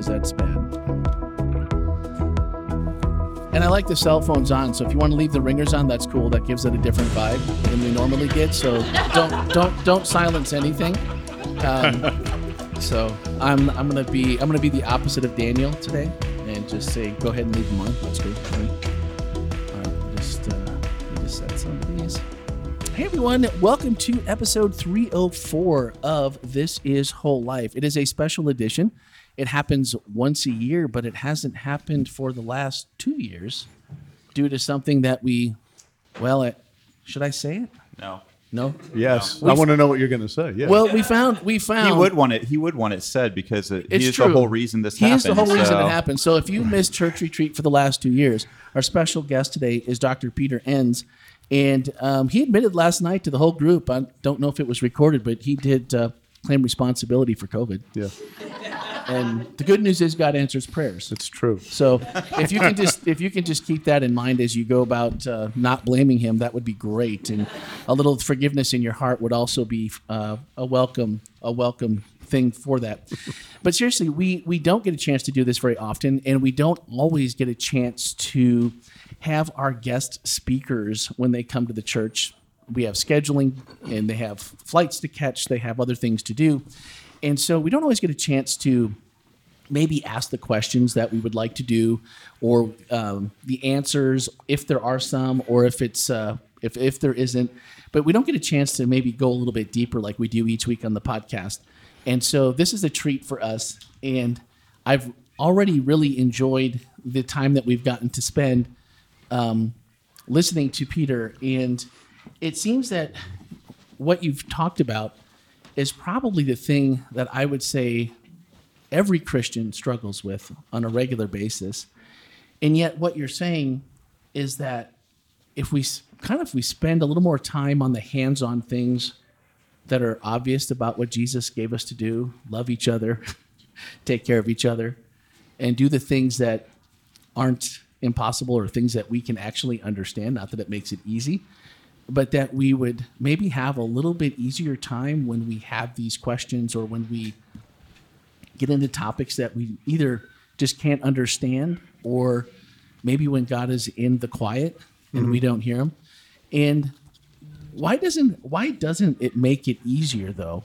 because that's bad. And I like the cell phones on, so if you want to leave the ringers on, that's cool. That gives it a different vibe than we normally get. So don't don't don't silence anything. Um, so I'm I'm gonna be I'm gonna be the opposite of Daniel today, and just say go ahead and leave them on. That's good. All right, just uh, just set some of these. Hey everyone, welcome to episode 304 of This Is Whole Life. It is a special edition. It happens once a year, but it hasn't happened for the last two years due to something that we, well, it, should I say it? No. No. Yes, I want to know what you're going to say. Yeah. Well, we found we found He would want it. He would want it said because it, It's he is true. the whole reason this he happened. is the whole reason so- it happened. So if you missed church retreat for the last two years, our special guest today is Dr. Peter Enns. And um, he admitted last night to the whole group, I don't know if it was recorded, but he did uh, claim responsibility for COVID. yeah, And the good news is God answers prayers. it's true. So if you can just if you can just keep that in mind as you go about uh, not blaming him, that would be great. And a little forgiveness in your heart would also be uh, a welcome a welcome thing for that. But seriously, we we don't get a chance to do this very often, and we don't always get a chance to have our guest speakers when they come to the church. We have scheduling, and they have flights to catch. They have other things to do, and so we don't always get a chance to maybe ask the questions that we would like to do or um, the answers if there are some or if it's uh, if, if there isn't. But we don't get a chance to maybe go a little bit deeper like we do each week on the podcast. And so this is a treat for us and i've already really enjoyed the time that we've gotten to spend um, listening to peter. And it seems that what you've talked about is probably the thing that i would say every Christian struggles with on a regular basis. And yet, what you're saying is that if we kind of if we spend a little more time on the hands-on things that are obvious about what Jesus gave us to do, love each other, take care of each other, and do the things that aren't impossible or things that we can actually understand, not that it makes it easy, but that we would maybe have a little bit easier time when we have these questions or when we get into topics that we either just can't understand or maybe when God is in the quiet and we don't hear him. And why doesn't why doesn't it make it easier though?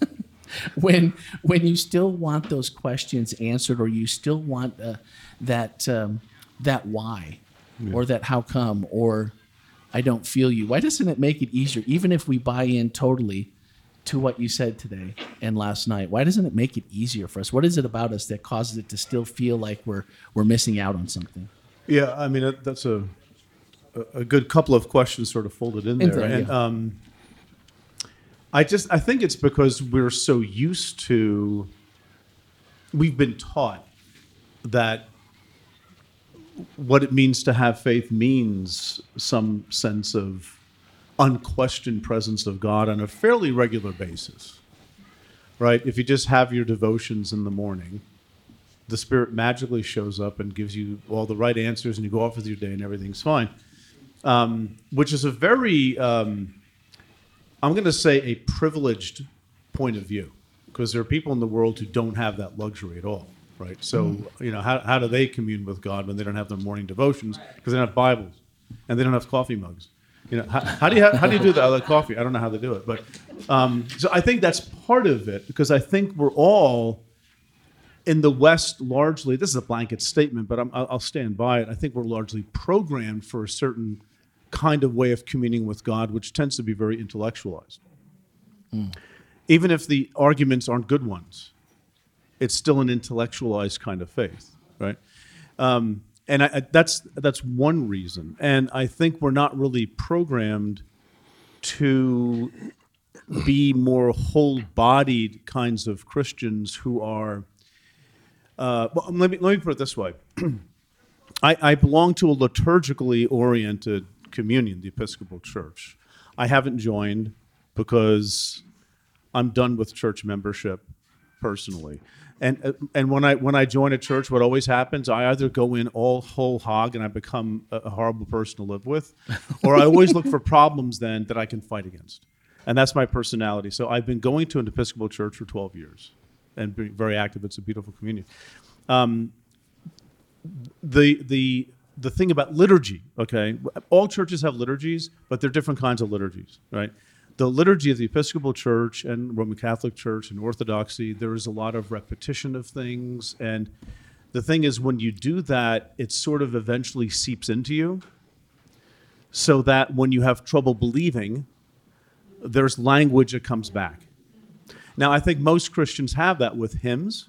when when you still want those questions answered or you still want uh, that um, that why or that how come or I don't feel you. Why doesn't it make it easier even if we buy in totally to what you said today and last night? Why doesn't it make it easier for us? What is it about us that causes it to still feel like we're we're missing out on something? Yeah, I mean that's a a- good couple of questions sort of folded in In there. there, and yeah. um, I just I think it's because we're so used to we've been taught that what it means to have faith means some sense of unquestioned presence of God on a fairly regular basis. Right? If you just have your devotions in the morning, the spirit magically shows up and gives you all the right answers and you go off with your day and everything's fine um, which is a very um, i'm going to say a privileged point of view because there are people in the world who don't have that luxury at all right? So you know how, how do they commune with god when they don't have their morning devotions? Because they don't have bibles and they don't have coffee mugs. You know how, how do you have, how do you do the other coffee? I don't know how they do it but um, so i think that's part of it because i think we're all in the West, largely, this is a blanket statement, but I'm, I'll I'll stand by it. I think we're largely programmed for a certain kind of way of communing with God, which tends to be very intellectualized. Even if the arguments aren't good ones, it's still an intellectualized kind of faith, right? Um, and I, I, that's that's one reason. And I think we're not really programmed to be more whole-bodied kinds of Christians who are uh, well, let me let me put it this way. I, I belong to a liturgically oriented communion, the Episcopal Church. I haven't joined because I'm done with church membership personally. And uh, and when I when I join a church, what always happens, I either go in all whole hog and I become a, a horrible person to live with, or I always look for problems then that I can fight against. And that's my personality. So I've been going to an Episcopal church for 12 years and be very active. It's a beautiful community. Um, the the the thing about liturgy, okay, all churches have liturgies, but they're different kinds of liturgies, right? The liturgy of the Episcopal Church and Roman Catholic Church and Orthodoxy, there is a lot of repetition of things. And the thing is, when you do that, it sort of eventually seeps into you so that when you have trouble believing, there's language that comes back. Now, I think most Christians have that with hymns.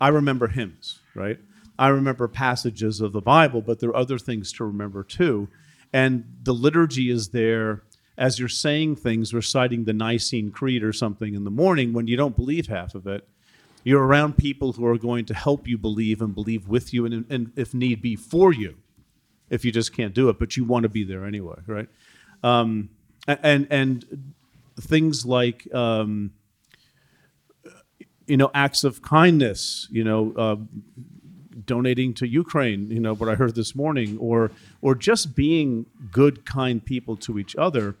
I remember hymns, right? I remember passages of the Bible, but there are other things to remember too. And the liturgy is there as you're saying things, reciting the Nicene Creed or something in the morning when you don't believe half of it. You're around people who are going to help you believe and believe with you and, and if need be, for you, if you just can't do it, but you want to be there anyway, right? Um, and, and things like, um, you know, acts of kindness, you know, uh, donating to Ukraine, you know, what I heard this morning, or or just being good, kind people to each other,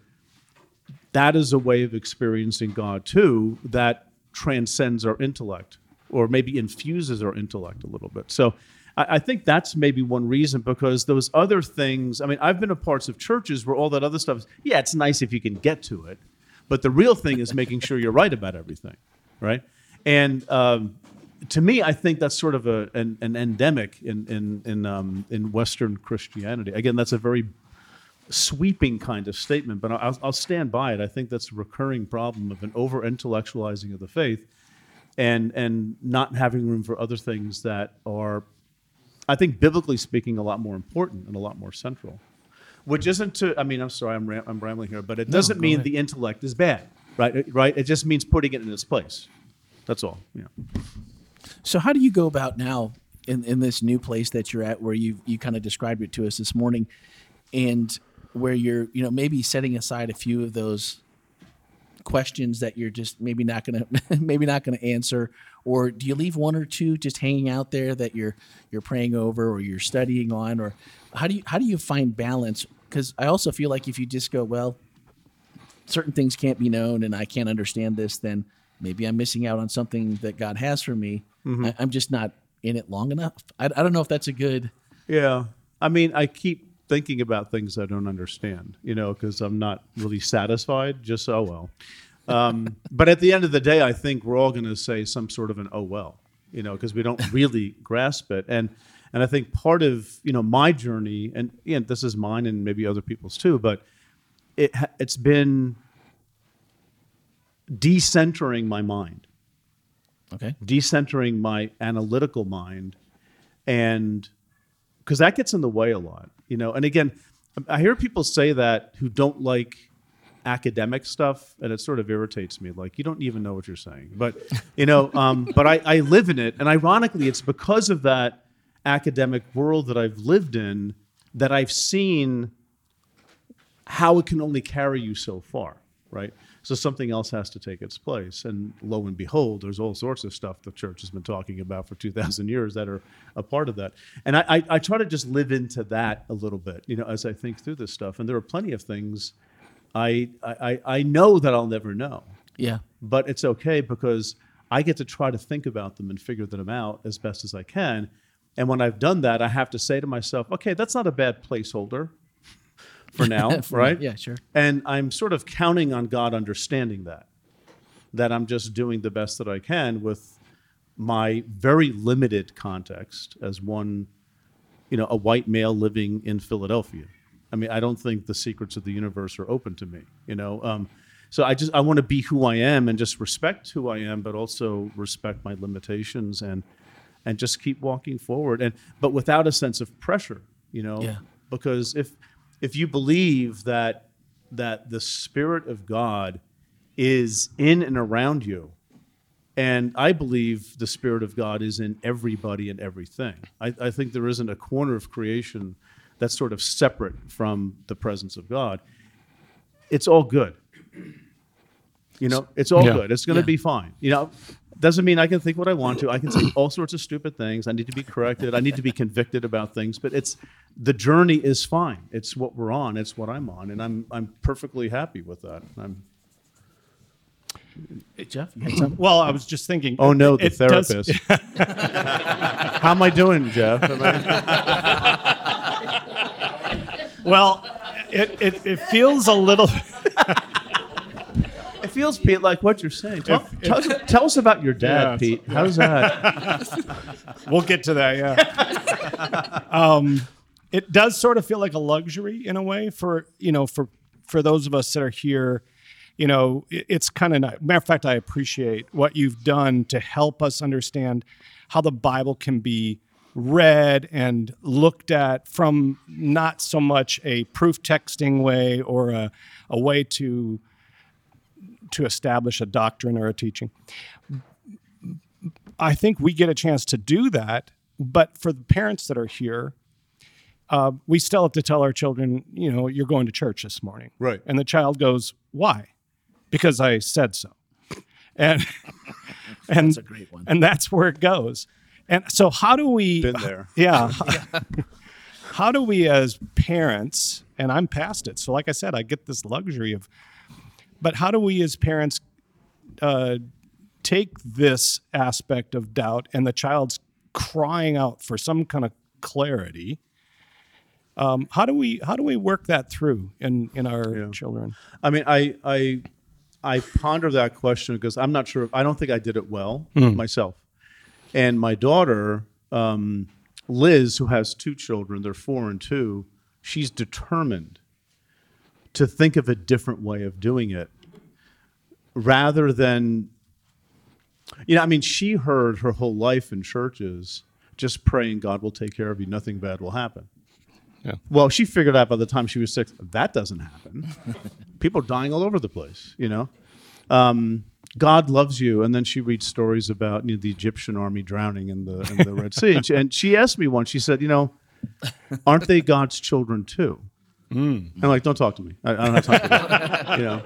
that is a way of experiencing God too that transcends our intellect, or maybe infuses our intellect a little bit. So I, I think that's maybe one reason because those other things, I mean, I've been a parts of churches where all that other stuff is, yeah, it's nice if you can get to it, but the real thing is making sure you're right about everything, right? And um, to me, I think that's sort of a, an, an endemic in in in, um, in Western Christianity. Again, that's a very sweeping kind of statement, but I'll, I'll stand by it. I think that's a recurring problem of an over intellectualizing of the faith, and and not having room for other things that are, I think, biblically speaking, a lot more important and a lot more central. Which isn't to. I mean, I'm sorry, I'm, ram- I'm rambling here, but it doesn't mean ahead. the intellect is bad, right? Right? It just means putting it in its place. That's all. Yeah. So how do you go about now in, in this new place that you're at where you you kind of described it to us this morning and where you're, you know, maybe setting aside a few of those questions that you're just maybe not going to maybe not going to answer or do you leave one or two just hanging out there that you're you're praying over or you're studying on or how do you how do you find balance cuz I also feel like if you just go well certain things can't be known and I can't understand this, then maybe I'm missing out on something that God has for me. Mm-hmm. I, I'm just not in it long enough. I, I don't know if that's a good. Yeah. I mean, I keep thinking about things I don't understand, you know, because I'm not really satisfied. Just, oh, well. Um, but at the end of the day, I think we're all going to say some sort of an, oh, well, you know, because we don't really grasp it. And, and I think part of, you know, my journey, and again, this is mine and maybe other people's too, but it, it's been decentering my mind Okay. decentering my analytical mind and because that gets in the way a lot you know and again i hear people say that who don't like academic stuff and it sort of irritates me like you don't even know what you're saying but you know um, but I, I live in it and ironically it's because of that academic world that i've lived in that i've seen how it can only carry you so far, right? So something else has to take its place. And lo and behold, there's all sorts of stuff the church has been talking about for 2,000 years that are a part of that. And I, I, I try to just live into that a little bit, you know, as I think through this stuff. And there are plenty of things I, I, I know that I'll never know, Yeah. but it's okay because I get to try to think about them and figure them out as best as I can. And when I've done that, I have to say to myself, okay, that's not a bad placeholder for now, For- right? Yeah, sure. And I'm sort of counting on God understanding that, that I'm just doing the best that I can with my very limited context as one, you know, a white male living in Philadelphia. I mean, I don't think the secrets of the universe are open to me, you know. Um, so I just I want to be who I am and just respect who I am, but also respect my limitations and and just keep walking forward and but without a sense of pressure, you know. Yeah. Because if if you believe that that the spirit of God is in and around you, and I believe the Spirit of God is in everybody and everything. I, I think there isn't a corner of creation that's sort of separate from the presence of God. It's all good. You know, it's all Yeah. good. It's going to Yeah. be fine. You know, doesn't mean I can think what I want to. I can say all sorts of stupid things. I need to be corrected. I need to be convicted about things. But it's the journey is fine. It's what we're on. It's what I'm on, and I'm I'm perfectly happy with that. I'm Hey, Jeff, you had something? Well, I was just thinking. Oh no, the it does- therapist. How am I doing, Jeff? Am I- well, it, it, it feels a little. it feels, Pete, like what you're saying. Tell, tell, us, tell us about your dad, Yeah, Pete. How's that? We'll get to that. Yeah. um, it does sort of feel like a luxury in a way for you know for for those of us that are here. You know, it- it's kind of not. Matter of fact, I appreciate what you've done to help us understand how the Bible can be read and looked at from not so much a proof texting way or a, a way to to establish a doctrine or a teaching. I think we get a chance to do that, but for the parents that are here, uh, we still have to tell our children, you know, you're going to church this morning, Right. And the child goes, "Why?" Because I said so, and and That's a great one. and that's where it goes. And so, how do we? Been there. Yeah. how do we, as parents, and I'm past it. So, like I said, I get this luxury of, but how do we, as parents, uh, take this aspect of doubt and the child's crying out for some kind of clarity? Um, how do we how do we work that through in in our Yeah. children? I mean, I I I ponder that question because I'm not sure. If, I don't think I did it well myself. And my daughter, um, Liz, who has two children, they're four and two. She's determined to think of a different way of doing it, rather than. You know, I mean, she heard her whole life in churches just praying God will take care of you, nothing bad will happen. Yeah. Well, she figured out by the time she was six that doesn't happen. People are dying all over the place, you know. Um, God loves you, and then she reads stories about you know, the Egyptian army drowning in the in the Red Sea. And she, and she asked me once. She said, "You know, aren't they God's children too?" I'm like, "Don't talk to me. I, I don't have time for that." you know.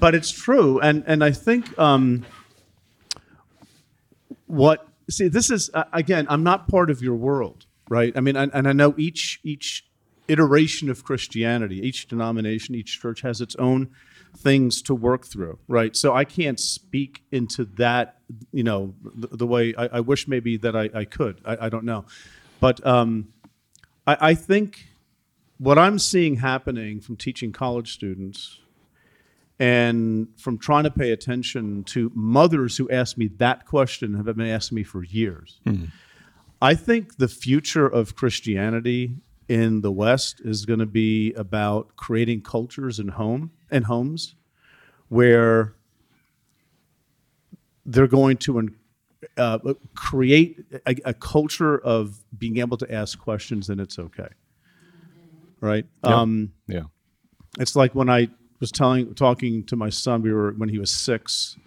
But it's true, and and I think um, what see this is uh, again i'm not part of your world right? I mean and, and i know each each iteration of christianity each denomination each church has its own things to work through right? So i can't speak into that you know the, the way I, I wish maybe that i, I could. I, I don't know. But um, I, I think what i'm seeing happening from teaching college students and from trying to pay attention to mothers who ask me that question have been asking me for years. I think the future of Christianity in the West is going to be about creating cultures and home and homes where they're going to uh, create a, a culture of being able to ask questions and it's okay. Right? Um, Yeah. it's like when I was telling, talking to my son. We were when he was six.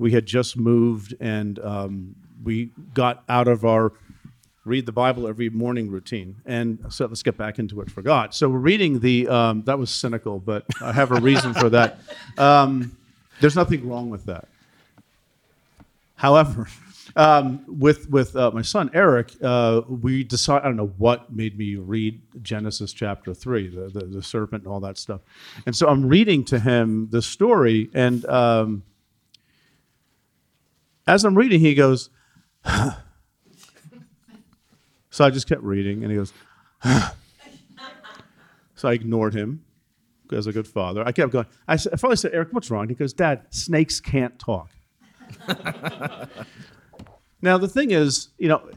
We had just moved, and um, we got out of our read the Bible every morning routine, and so let's get back into it for God. So we're reading the. Um, that was cynical, but I have a reason for that. Um, there's nothing wrong with that. However, um, with with uh, my son Eric, uh, we decided. I don't know what made me read Genesis chapter three, the, the the serpent and all that stuff. And so I'm reading to him the story, and um, as I'm reading, he goes. So I just kept reading, and he goes. so I ignored him as a good father. I kept going. I, said, I finally said, Eric, what's wrong? He goes, Dad, snakes can't talk. Now the thing is, you know,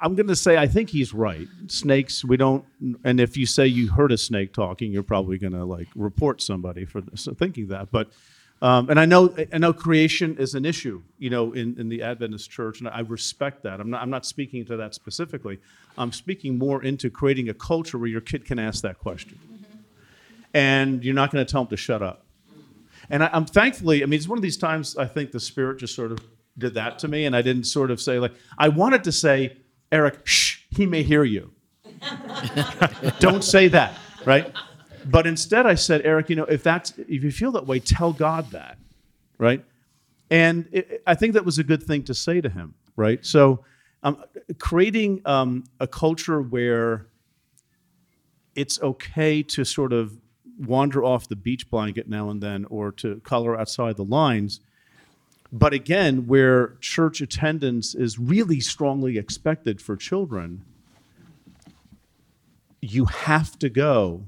I'm going to say I think he's right. Snakes, we don't. And if you say you heard a snake talking, you're probably going to like report somebody for thinking that. But um, and I know I know creation is an issue, you know, in, in the Adventist church, and I respect that. I'm not I'm not speaking to that specifically. I'm speaking more into creating a culture where your kid can ask that question, and you're not going to tell them to shut up. And I, I'm thankfully, I mean, it's one of these times I think the Spirit just sort of did that to me, and I didn't sort of say like I wanted to say, Eric, shh, he may hear you. Don't say that, right? But instead, I said, Eric, you know, if that's if you feel that way, tell God that, right? And it, I think that was a good thing to say to him, right? So, um, creating um, a culture where it's okay to sort of wander off the beach blanket now and then, or to color outside the lines, but again, where church attendance is really strongly expected for children, you have to go.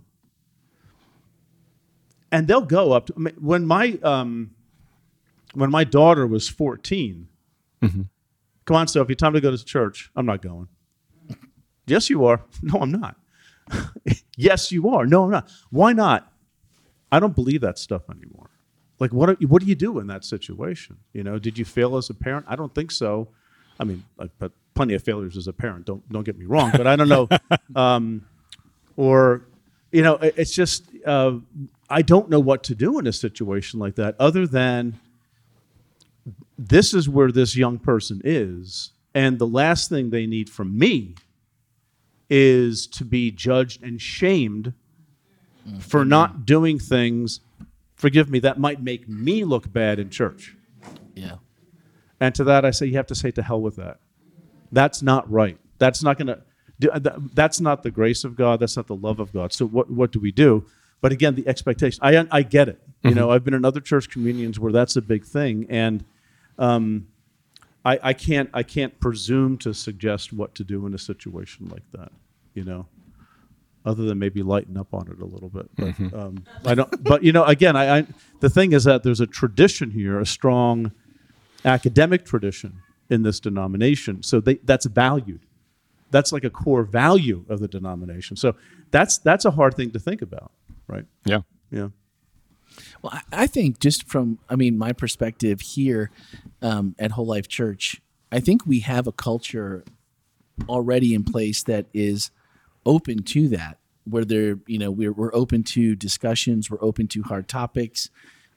And they'll go up to when my um, when my daughter was 14. Come on, Sophie, time to go to church. I'm not going. Yes, you are. No, I'm not. yes, you are. No, I'm not. Why not? I don't believe that stuff anymore. Like, what are, what do you do in that situation? You know, did you fail as a parent? I don't think so. I mean, like, but plenty of failures as a parent. Don't don't get me wrong, but I don't know. um, or, you know, it- it's just uh, I don't know what to do in a situation like that, other than this is where this young person is, and the last thing they need from me is to be judged and shamed for not doing things, forgive me, that might make me look bad in church. Yeah. And to that, I say, you have to say, to hell with that. That's not right. That's not going to. That's not the grace of God. That's not the love of God. So what what do we do? But again, the expectation. I I get it. You know, I've been in other church communions where that's a big thing, and um, I I can't I can't presume to suggest what to do in a situation like that. You know, other than maybe lighten up on it a little bit. But um, I don't. But you know, again, I, I the thing is that there's a tradition here, a strong academic tradition in this denomination. So they, that's valued. That's like a core value of the denomination. So that's that's a hard thing to think about, right? Yeah. Yeah. Well, I, I think just from, I mean, my perspective here um, at Whole Life Church, I think we have a culture already in place that is open to that, where they're, you know, we're, we're open to discussions, we're open to hard topics.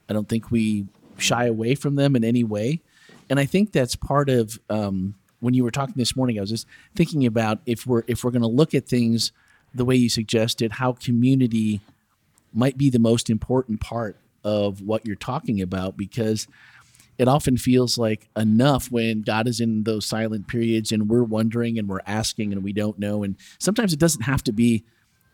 I don't think we shy away from them in any way. And I think that's part of um, when you were talking this morning. I was just thinking about if we're if we're going to look at things the way you suggested, how community might be the most important part of what you're talking about because it often feels like enough when God is in those silent periods and we're wondering and we're asking and we don't know. And sometimes it doesn't have to be,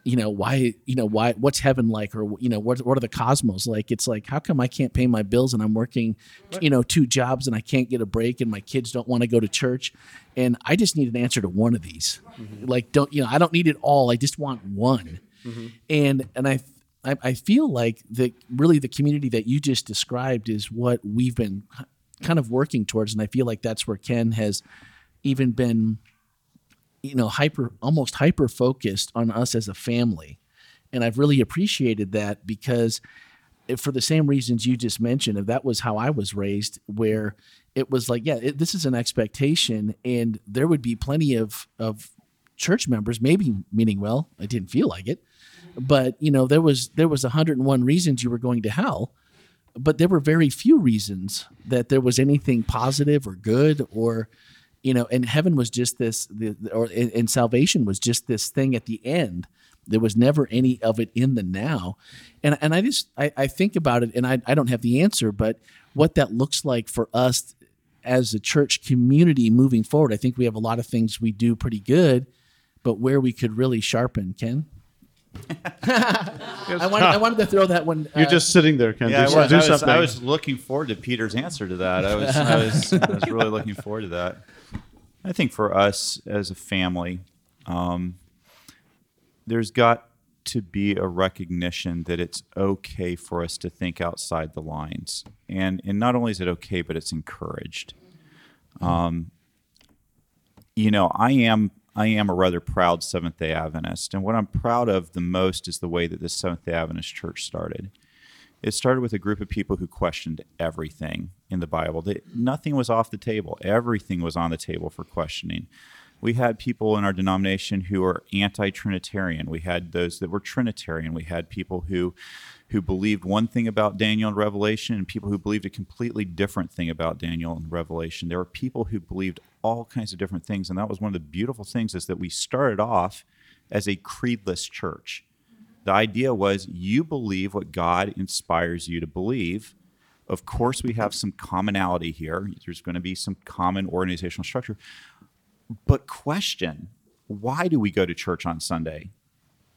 you know, why, you know, why, what's heaven like or, you know, what, what are the cosmos like? It's like, how come I can't pay my bills and I'm working, you know, two jobs and I can't get a break and my kids don't want to go to church? And I just need an answer to one of these. Mm-hmm. Like, don't, you know, I don't need it all. I just want one. Mm-hmm. And, and I, I, I feel like the really the community that you just described is what we've been kind of working towards, and I feel like that's where Ken has even been, you know, hyper almost hyper focused on us as a family, and I've really appreciated that because for the same reasons you just mentioned, if that was how I was raised, where it was like, yeah, it, this is an expectation, and there would be plenty of of church members, maybe meaning well, I didn't feel like it, but you know, there was there was 101 reasons you were going to hell, but there were very few reasons that there was anything positive or good or you know, and heaven was just this, the, or and salvation was just this thing at the end. There was never any of it in the now, and and I just I, I think about it, and I I don't have the answer, but what that looks like for us as a church community moving forward, I think we have a lot of things we do pretty good, but where we could really sharpen, Ken. I wanted I wanted to throw that one. You're uh, just sitting there, Ken. Yeah, I do, was, do I, was, something. I was looking forward to Peter's answer to that. I was, I was, I was really looking forward to that. I think for us as a family, um, there's got to be a recognition that it's okay for us to think outside the lines, and and not only is it okay, but it's encouraged. Um, you know, I am I am a rather proud Seventh Day Adventist, and what I'm proud of the most is the way that the Seventh Day Adventist Church started. It started with a group of people who questioned everything in the Bible. They, nothing was off the table. Everything was on the table for questioning. We had people in our denomination who were anti-Trinitarian. We had those that were Trinitarian. We had people who who believed one thing about Daniel and Revelation and people who believed a completely different thing about Daniel and Revelation. There were people who believed all kinds of different things, and that was one of the beautiful things is that we started off as a creedless church. The idea was you believe what God inspires you to believe. Of course, we have some commonality here. There's going to be some common organizational structure. But question why do we go to church on Sunday?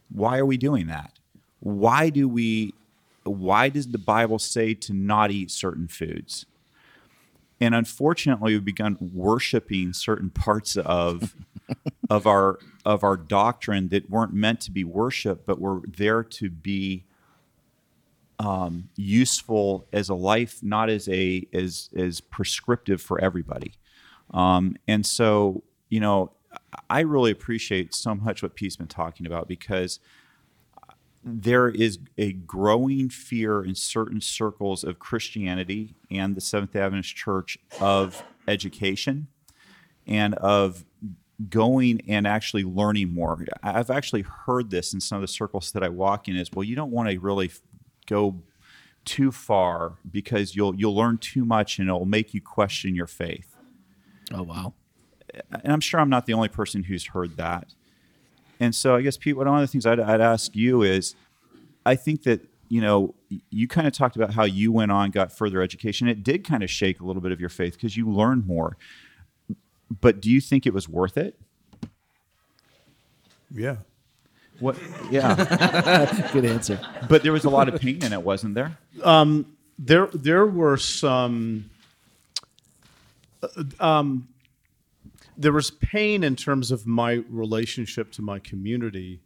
Why are we doing that? Why do we why does the Bible say to not eat certain foods? and unfortunately, we've begun worshiping certain parts of of our of our doctrine that weren't meant to be worshiped, but were there to be um, useful as a life, not as a as as prescriptive for everybody. Um, and so, you know, I really appreciate so much what Pete's been talking about because there is a growing fear in certain circles of Christianity and the Seventh Adventist Church of education and of going and actually learning more. I've actually heard this in some of the circles that I walk in is well, you don't want to really go too far because you'll you'll learn too much and it'll make you question your faith. Oh wow. And I'm sure I'm not the only person who's heard that. And so I guess Pete, one of the things I'd, I'd ask you is, I think that you know you kind of talked about how you went on, got further education. It did kind of shake a little bit of your faith because you learned more. But do you think it was worth it? Yeah. What? Yeah. Good answer. but there was a lot of pain in it, wasn't there? there there were some uh, um, there was pain in terms of my relationship to my community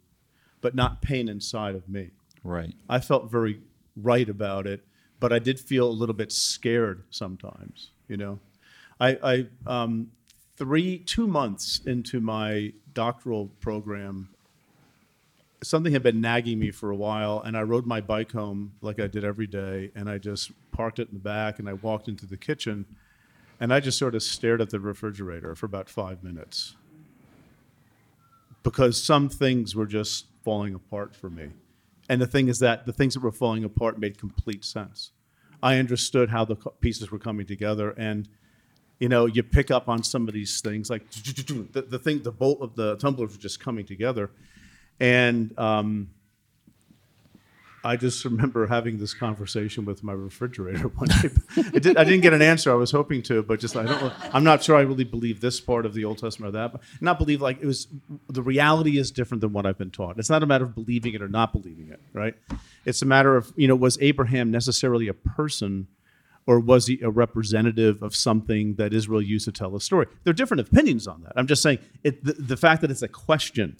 but not pain inside of me Right. i felt very right about it but i did feel a little bit scared sometimes you know i i um, three two months into my doctoral program something had been nagging me for a while, and I rode my bike home like I did every day, and I just parked it in the back, and I walked into the kitchen, and I just sort of stared at the refrigerator for about five minutes because some things were just falling apart for me. And the thing is that the things that were falling apart made complete sense. I understood how the pieces were coming together, and you know, you pick up on some of these things, like the, the thing, the bolt of the tumblers were just coming together. And um, I just remember having this conversation with my refrigerator one day. Did, I didn't get an answer. I was hoping to, but just I don't. I'm not sure I really believe this part of the Old Testament or that. But not believe like it was. The reality is different than what I've been taught. It's not a matter of believing it or not believing it, right? It's a matter of you know was Abraham necessarily a person, or was he a representative of something that Israel used to tell a story? There are different opinions on that. I'm just saying it, the, the fact that it's a question,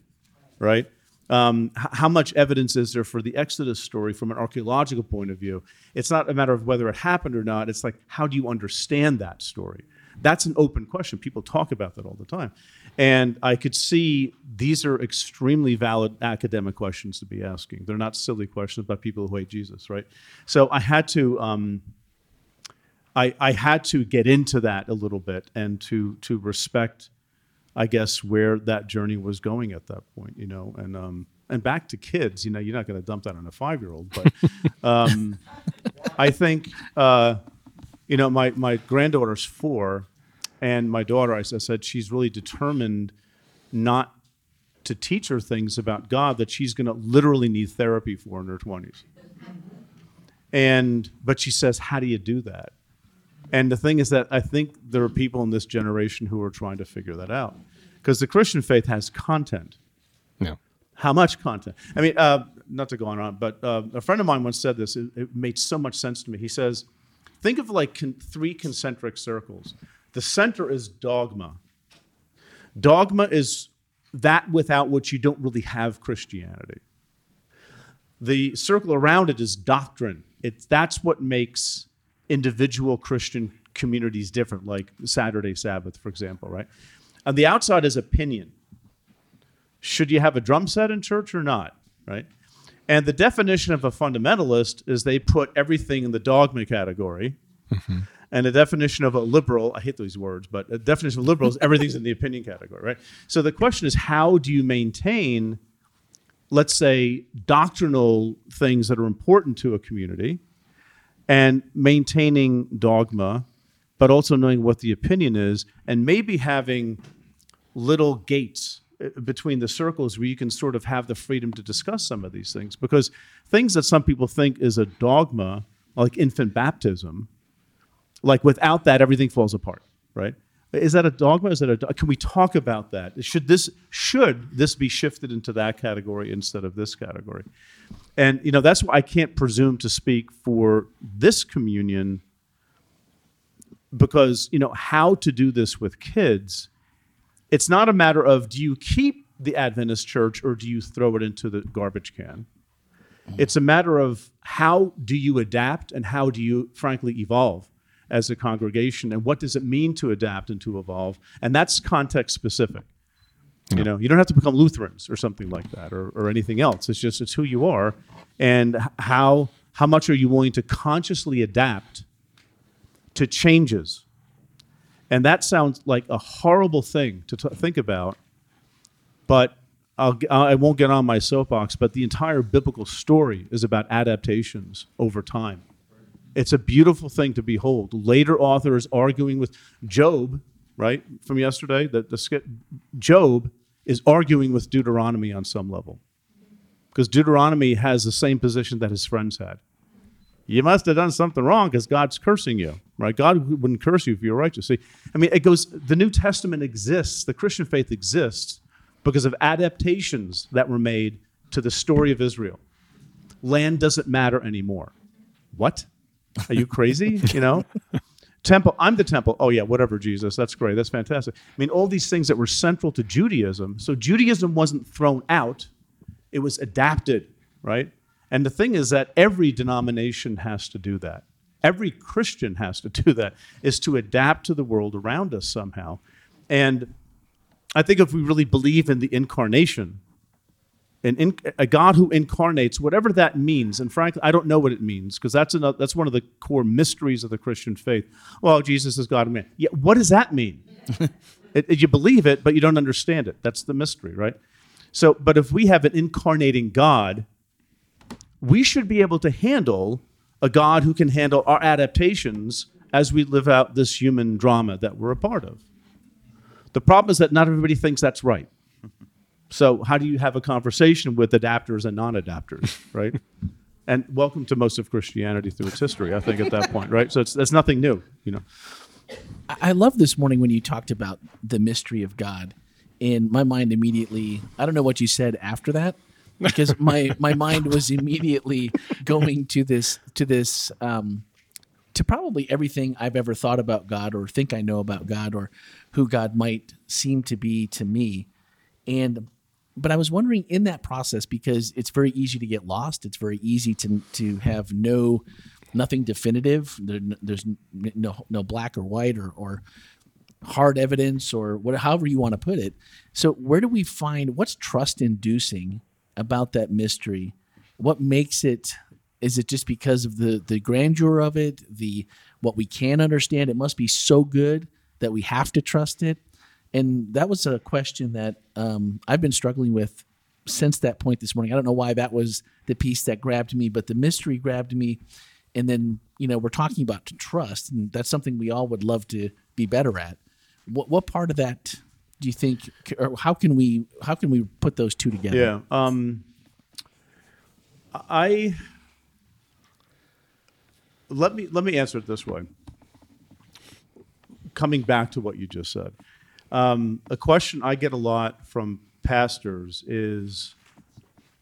right? Um, how much evidence is there for the Exodus story from an archaeological point of view? It's not a matter of whether it happened or not. It's like, how do you understand that story? That's an open question. People talk about that all the time. And I could see these are extremely valid academic questions to be asking. They're not silly questions about people who hate Jesus, right? So I had to. Um, I, I had to get into that a little bit and to to respect I guess where that journey was going at that point, you know, and um, and back to kids, you know, you're not going to dump that on a five year old, but um, I think, uh, you know, my my granddaughter's four, and my daughter, I said she's really determined not to teach her things about God that she's going to literally need therapy for in her twenties, and but she says, how do you do that? And the thing is that I think there are people in this generation who are trying to figure that out. Because the Christian faith has content. No. How much content? I mean, uh, not to go on, and on but uh, a friend of mine once said this. It, it made so much sense to me. He says, think of like con- three concentric circles. The center is dogma. Dogma is that without which you don't really have Christianity. The circle around it is doctrine. It's, that's what makes individual Christian communities different, like Saturday Sabbath, for example, right? On the outside is opinion. Should you have a drum set in church or not, right? And the definition of a fundamentalist is they put everything in the dogma category. Mm-hmm. And the definition of a liberal, I hate these words, but a definition of liberal is everything's in the opinion category, right? So the question is how do you maintain, let's say, doctrinal things that are important to a community and maintaining dogma, but also knowing what the opinion is, and maybe having little gates uh, between the circles where you can sort of have the freedom to discuss some of these things. Because things that some people think is a dogma, like infant baptism, like without that, everything falls apart, right? Is that a dogma? Is that a can we talk about that? Should this should this be shifted into that category instead of this category? And you know that's why I can't presume to speak for this communion because you know how to do this with kids. It's not a matter of do you keep the Adventist church or do you throw it into the garbage can. It's a matter of how do you adapt and how do you, frankly, evolve as a congregation, and what does it mean to adapt and to evolve, and that's context specific. You know, you don't have to become Lutherans or something like that, or, or anything else. It's just it's who you are, and how how much are you willing to consciously adapt to changes. And that sounds like a horrible thing to t- think about, but I'll, I won't get on my soapbox. But the entire biblical story is about adaptations over time. It's a beautiful thing to behold. Later authors arguing with Job, right from yesterday, the, the sk- Job is arguing with Deuteronomy on some level, because Deuteronomy has the same position that his friends had you must have done something wrong because God's cursing you, right? God wouldn't curse you if you're righteous. See, I mean, it goes, the New Testament exists, the Christian faith exists because of adaptations that were made to the story of Israel. Land doesn't matter anymore. What? Are you crazy? you know? Temple, I'm the temple. Oh, yeah, whatever, Jesus. That's great. That's fantastic. I mean, all these things that were central to Judaism. So Judaism wasn't thrown out, it was adapted, right? And the thing is that every denomination has to do that. Every Christian has to do that, is to adapt to the world around us somehow. And I think if we really believe in the incarnation, an in, a God who incarnates, whatever that means, and frankly, I don't know what it means because that's another, that's one of the core mysteries of the Christian faith. Well, Jesus is God and man. Yeah, what does that mean? it, it- you believe it, but you don't understand it. That's the mystery, right? So, but if we have an incarnating God, we should be able to handle a God who can handle our adaptations as we live out this human drama that we're a part of. The problem is that not everybody thinks that's right. So, how do you have a conversation with adapters and non adapters, right? and welcome to most of Christianity through its history, I think, at that point, right? So, it's, that's nothing new, you know. I I love this morning when you talked about the mystery of God. In my mind, immediately, I don't know what you said after that, because my my mind was immediately going to this to this um, to probably everything I've ever thought about God or think I know about God or who God might seem to be to me, and but I was wondering in that process because it's very easy to get lost. It's very easy to to have no nothing definitive. There, there's no no black or white or or hard evidence or what, however you want to put it. So where do we find what's trust inducing about that mystery? What makes it? Is it just because of the the grandeur of it, the what we can understand? It must be so good that we have to trust it. And that was a question that um, I've been struggling with since that point this morning. I don't know why that was the piece that grabbed me, but the mystery grabbed me. And then, you know, we're talking about trust, and that's something we all would love to be better at. What, what part of that do you think, or how can we, how can we put those two together? Yeah. Um, I let me let me answer it this way. Coming back to what you just said, um, a question I get a lot from pastors is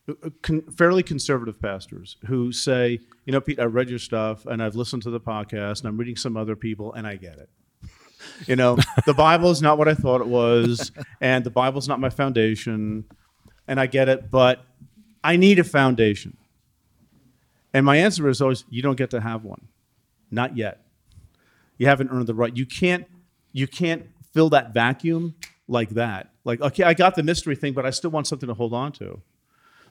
uh, con- fairly conservative pastors who say, "You know, Pete, I read your stuff and I've listened to the podcast and I'm reading some other people and I get it." you know the bible is not what i thought it was and the bible's not my foundation and i get it but i need a foundation. And my answer is always you don't get to have one. Not yet. You haven't earned the right. You can't you can't fill that vacuum like that like okay i got the mystery thing but i still want something to hold on to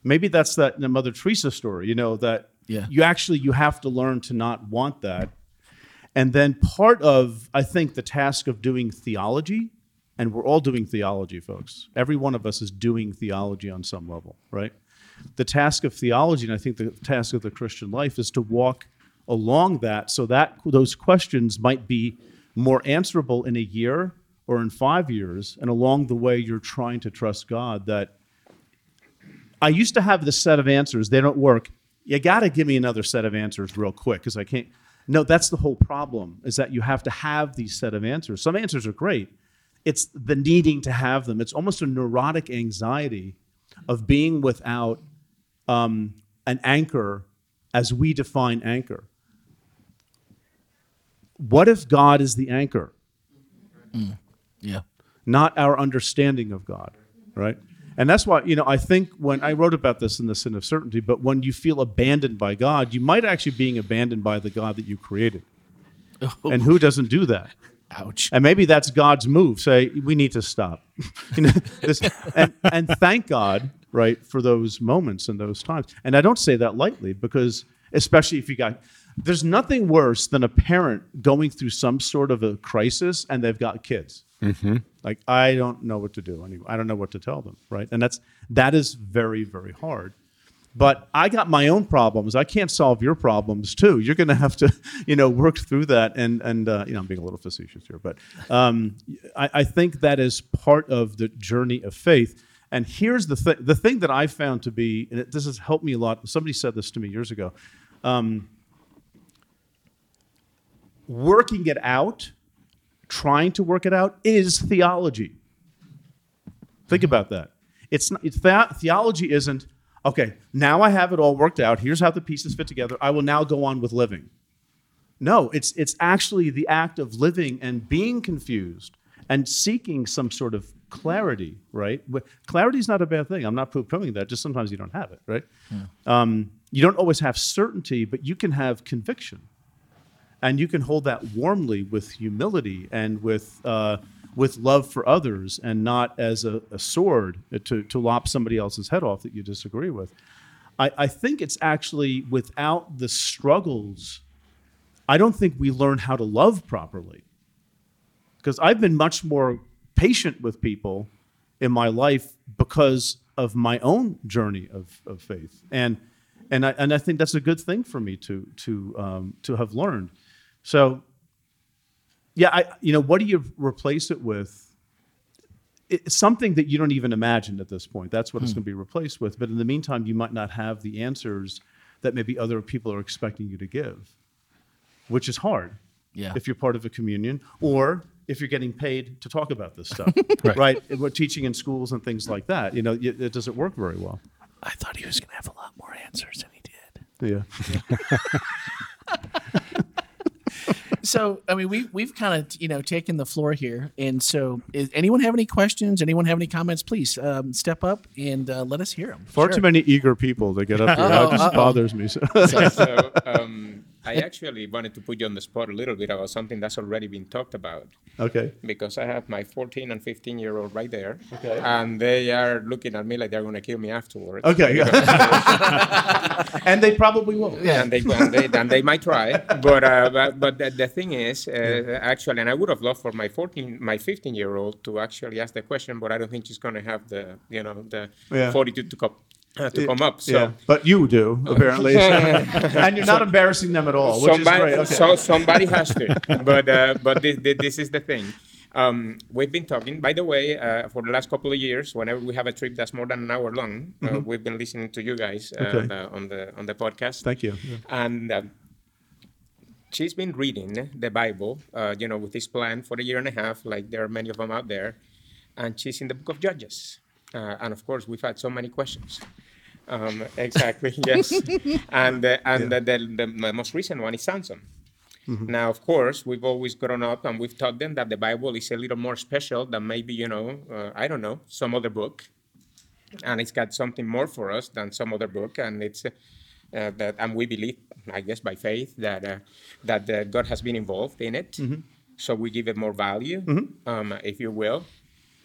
maybe that's that the mother teresa story you know that Yeah. you actually you have to learn to not want that and then part of, I think, the task of doing theology, and we're all doing theology, folks. Every one of us is doing theology on some level, right? The task of theology, and I think the task of the Christian life, is to walk along that so that those questions might be more answerable in a year or in five years. And along the way, you're trying to trust God that I used to have this set of answers, they don't work. You got to give me another set of answers real quick because I can't. No, that's the whole problem is that you have to have these set of answers. Some answers are great. It's the needing to have them. It's almost a neurotic anxiety of being without um, an anchor as we define anchor. what if God is the anchor, Yeah. not our understanding of God, right? And that's why, you know, I think when I wrote about this in the sin of certainty, but when you feel abandoned by God, you might actually being abandoned by the God that you created. Oh. And who doesn't do that? Ouch. And maybe that's God's move. Say, we need to stop. you know, this, and, and thank God, right, for those moments and those times. And I don't say that lightly because, especially if you got, there's nothing worse than a parent going through some sort of a crisis and they've got kids. Like, I don't know what to do anymore. I don't know what to tell them, right? And that's, that is very, very hard. But I got my own problems. I can't solve your problems too. You're going to have to, you know, work through that. And and uh, you know, I'm being a little facetious here, but um, I, I think that is part of the journey of faith. And here's the thing: the thing that I found to be, and it, this has helped me a lot. Somebody said this to me years ago. Um, working it out, trying to work it out, is theology. Think about that. It's not, it's that theology isn't okay. Now I have it all worked out. Here's how the pieces fit together. I will now go on with living. No, it's it's actually the act of living and being confused and seeking some sort of clarity. Right? Clarity is not a bad thing. I'm not poo-pooing that. Just sometimes you don't have it. Right? Um, you don't always have certainty, but you can have conviction, and you can hold that warmly with humility and with. Uh, with love for others and not as a, a sword to, to lop somebody else's head off that you disagree with. I, I think it's actually without the struggles, I don't think we learn how to love properly. Because I've been much more patient with people in my life because of my own journey of, of faith. And, and, I, and I think that's a good thing for me to, to, um, to have learned. So yeah, I, you know, what do you replace it with? It's something that you don't even imagine at this point. That's what it's hmm. going to be replaced with. But in the meantime, you might not have the answers that maybe other people are expecting you to give, which is hard. Yeah. If you're part of a communion, or if you're getting paid to talk about this stuff, right? We're teaching in schools and things like that. You know, it it doesn't work very well. I thought he was going to have a lot more answers than he did. Yeah. So, I mean, we we've kind of you know taken the floor here, and so is anyone have any questions? Anyone have any comments? Please um, step up and uh, let us hear them. Far too many eager people to get up here. That just bothers me. so um, I actually wanted to put you on the spot a little bit about something that's already been talked about okay. because I have my 14 and 15 year old right there, Okay. and they are looking at me like they're going to kill me afterwards. Okay. and they probably will. And they, and they and they might try, but uh, but, but the, the thing is, uh, actually, and I would have loved for my 14, my 15 year old to actually ask the question, but I don't think she's going to have the you know the Yeah. fortitude to uh, to come up. So. yeah, but you do apparently, and you're not embarrassing them at all, which somebody, is great. Okay. so somebody has to. But uh, but this, this is the thing. Um, we've been talking. By the way, uh, for the last couple of years, whenever we have a trip that's more than an hour long, uh, we've been listening to you guys uh, Mm-hmm. Okay. on the on the podcast. Thank you. Yeah. And um, she's been reading the Bible, uh, you know, with this plan for a year and a half. Like there are many of them out there, and she's in the Book of Judges. Uh, and of course, we've had so many questions. Um, exactly. yes. And uh, and the, the, the most recent one is Samson. Now, of course, we've always grown up and we've taught them that the Bible is a little more special than maybe you know, uh, I don't know, some other book, and it's got something more for us than some other book, and it's. Uh, uh, that and we believe, I guess, by faith that uh, that uh, God has been involved in it, so we give it more value, um, if you will.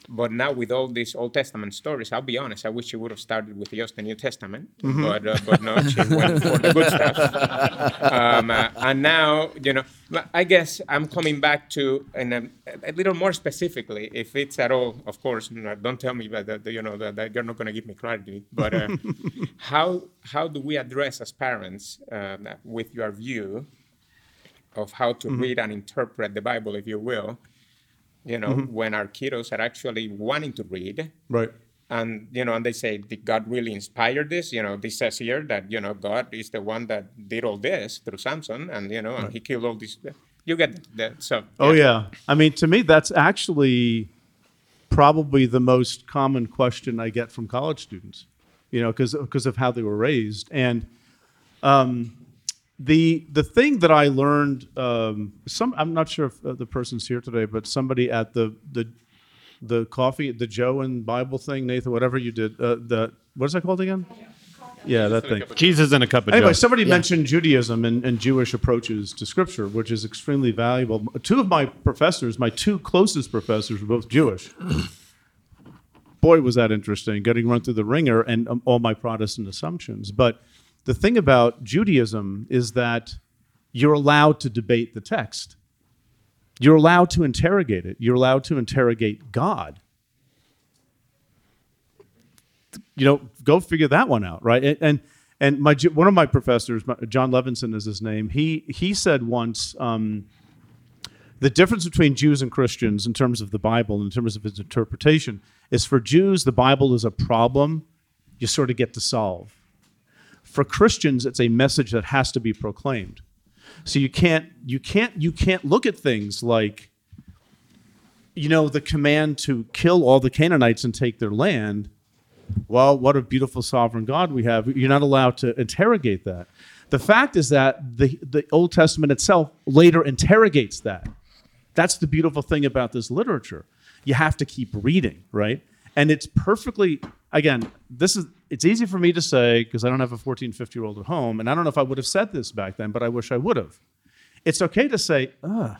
But now with all these Old Testament stories, I'll be honest, I wish she would have started with just the New Testament, but uh, but no, she went for the good stuff. Um, uh, and now, you know, I guess I'm coming back to and um, a little more specifically, if it's at all, of course, don't tell me that, you know that, that you're not going to give me credit. But uh, how how do we address as parents um, with your view of how to read and interpret the Bible, if you will? You know, when our kiddos are actually wanting to read, Right. and you know, and they say, "Did God really inspire this?" You know, this says here that you know God is the one that did all this through Samson, and you know, and he killed all these. You get that? So. Oh yeah. I mean, to me, that's actually probably the most common question I get from college students. You know, because because of how they were raised, and um, the the thing that I learned, um, some I'm not sure if uh, the person's here today, but somebody at the the the coffee, the Joe and Bible thing, Nathan, whatever you did, uh, the what's that called again? Yeah, that thing. Jesus in a cup of Anyway, Joe. somebody mentioned Judaism and, and Jewish approaches to Scripture, which is extremely valuable. Two of my professors, my two closest professors, were both Jewish. Boy, was that interesting, getting run through the wringer and um, all my Protestant assumptions. But the thing about Judaism is that you're allowed to debate the text. You're allowed to interrogate it. You're allowed to interrogate God you know, go figure that one out, right? And and, and my one of my professors, Jon Levenson is his name. He he said once um, the difference between Jews and Christians in terms of the Bible, in terms of its interpretation, is for Jews the Bible is a problem you sort of get to solve. For Christians, it's a message that has to be proclaimed. So you can't you can't you can't look at things like you know the command to kill all the Canaanites and take their land well, what a beautiful sovereign God we have. You're not allowed to interrogate that. The fact is that the, the Old Testament itself later interrogates that. That's the beautiful thing about this literature. You have to keep reading, right? And it's perfectly, again, this is, it's easy for me to say because I don't have a 14, 50 year old at home. And I don't know if I would have said this back then, but I wish I would have. It's okay to say, ugh.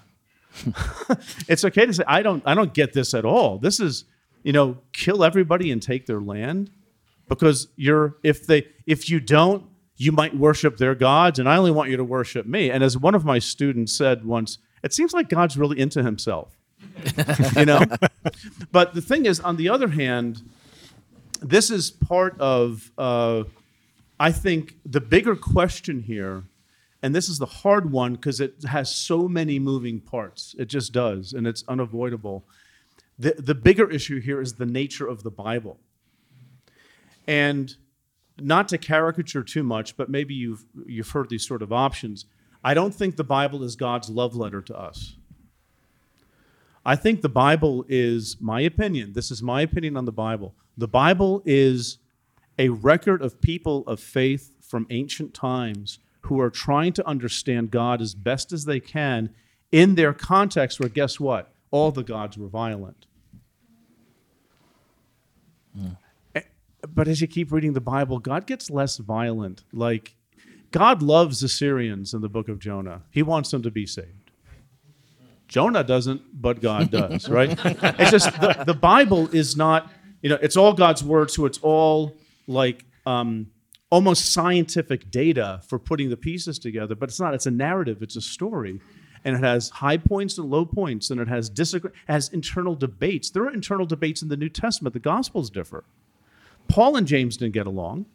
it's okay to say, I don't, I don't get this at all. This is, you know, kill everybody and take their land because you're if they if you don't you might worship their gods and i only want you to worship me and as one of my students said once it seems like god's really into himself you know but the thing is on the other hand this is part of uh, i think the bigger question here and this is the hard one because it has so many moving parts it just does and it's unavoidable the, the bigger issue here is the nature of the Bible. And not to caricature too much, but maybe you've, you've heard these sort of options. I don't think the Bible is God's love letter to us. I think the Bible is my opinion. This is my opinion on the Bible. The Bible is a record of people of faith from ancient times who are trying to understand God as best as they can in their context where, guess what? All the gods were violent. Eh, But as you keep reading the Bible, God gets less violent. Like, God loves the Syrians in the book of Jonah, He wants them to be saved. Jonah doesn't, but God does, right? it's just the, the Bible is not, you know, it's all God's word, so it's all like um, almost scientific data for putting the pieces together, but it's not. It's a narrative, it's a story. And it has high points and low points, and it has disagree, has internal debates. There are internal debates in the New Testament. The Gospels differ. Paul and James didn't get along.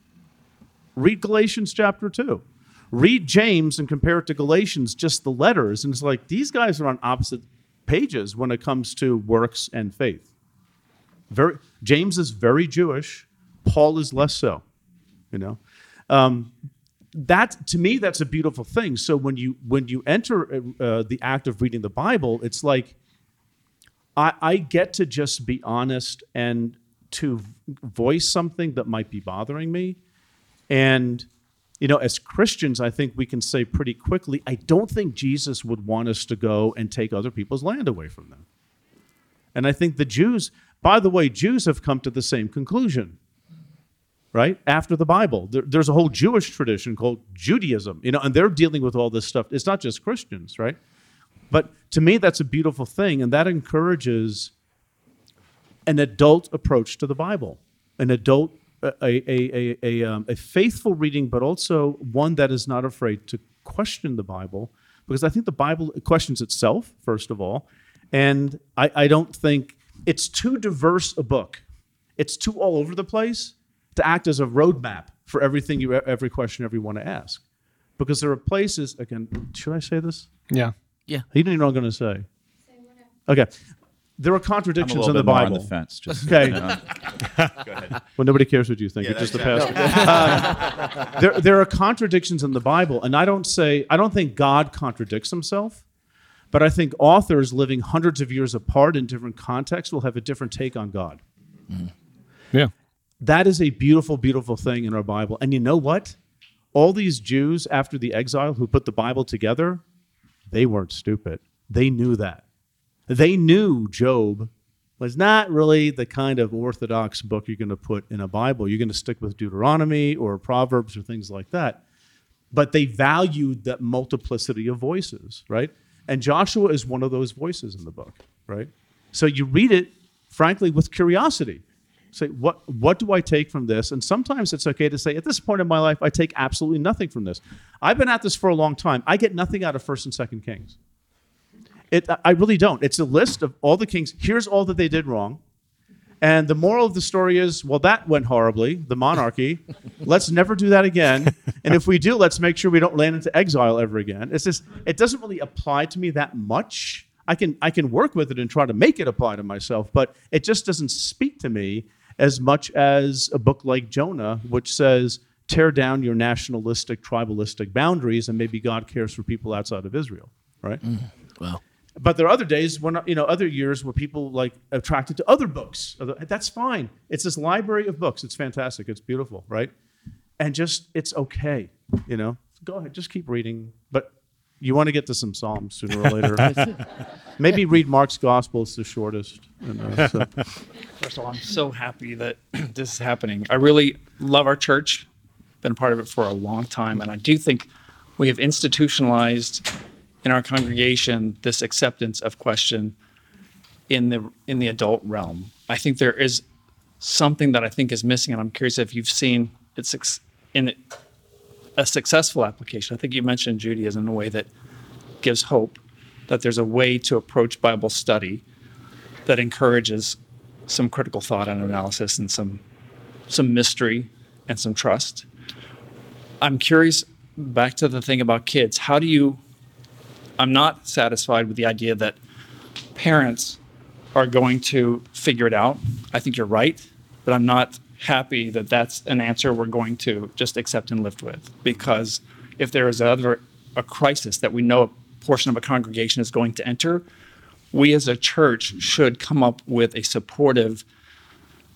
Read Galatians chapter 2. Read James and compare it to Galatians, just the letters. And it's like these guys are on opposite pages when it comes to works and faith. Very, James is very Jewish, Paul is less so. You know? Um, that to me that's a beautiful thing so when you when you enter uh, the act of reading the bible it's like I, I get to just be honest and to voice something that might be bothering me and you know as christians i think we can say pretty quickly i don't think jesus would want us to go and take other people's land away from them and i think the jews by the way jews have come to the same conclusion right? After the bible. There, there's a whole jewish tradition called judaism you know and they're dealing with all this stuff. It's not just christians right? But to me that's a beautiful thing and that encourages an adult approach to the bible an adult a, a, a, a, um, a faithful reading but also one that is not afraid to question the bible because i think the bible questions itself first of all and i, I don't think it's too diverse a book it's too all over the place to act as a roadmap for everything you every question ever you want to ask because there are places again should i say this Yeah. Yeah. you don't know what i'm going to say okay there are I'm a contradictions little in the bit more bible on the fence. Just, Okay. you know. well nobody cares what you think Yeah, it's just the pastor Um, there, there are contradictions in the bible and i don't say i don't think god contradicts himself but i think authors living hundreds of years apart in different contexts will have a different take on god mm-hmm. Yeah. that is a beautiful, beautiful thing in our Bible. And you know what? all these Jews after the exile who put the Bible together, they weren't stupid. They knew that. They knew Job was not really the kind of orthodox book you're going to put in a Bible. You're going to stick with Deuteronomy or Proverbs or things like that. But they valued that multiplicity of voices, right? And Joshua is one of those voices in the book, right? So you read it, frankly, with curiosity. Say, what, what do I take from this? And sometimes it's okay to say, at this point in my life, I take absolutely nothing from this. I've been at this for a long time. I get nothing out of 1st and 2nd Kings. It, I really don't. It's a list of all the kings. Here's all that they did wrong. And the moral of the story is, well, that went horribly, the monarchy. let's never do that again. And if we do, let's make sure we don't land into exile ever again. It's just, it doesn't really apply to me that much. I can, I can work with it and try to make it apply to myself, but it just doesn't speak to me as much as a book like Jonah, which says, tear down your nationalistic, tribalistic boundaries, and maybe God cares for people outside of Israel, right? Mm, well, But there are other days when you know other years where people like attracted to other books. That's fine. It's this library of books. It's fantastic. It's beautiful, right? And just it's okay, you know. Go ahead, just keep reading. But you want to get to some Psalms sooner or later. Maybe read Mark's Gospel. It's the shortest. You uh, know, so. First of all, I'm so happy that this is happening. I really love our church, been a part of it for a long time, and I do think we have institutionalized in our congregation this acceptance of question in the in the adult realm. I think there is something that I think is missing, and I'm curious if you've seen it suc- in a successful application. I think you mentioned Judaism in a way that gives hope that there's a way to approach Bible study that encourages some critical thought and analysis and some some mystery and some trust. I'm curious back to the thing about kids. How do you I'm not satisfied with the idea that parents are going to figure it out. I think you're right, but I'm not happy that that's an answer we're going to just accept and live with because if there is ever a crisis that we know a portion of a congregation is going to enter, we as a church should come up with a supportive,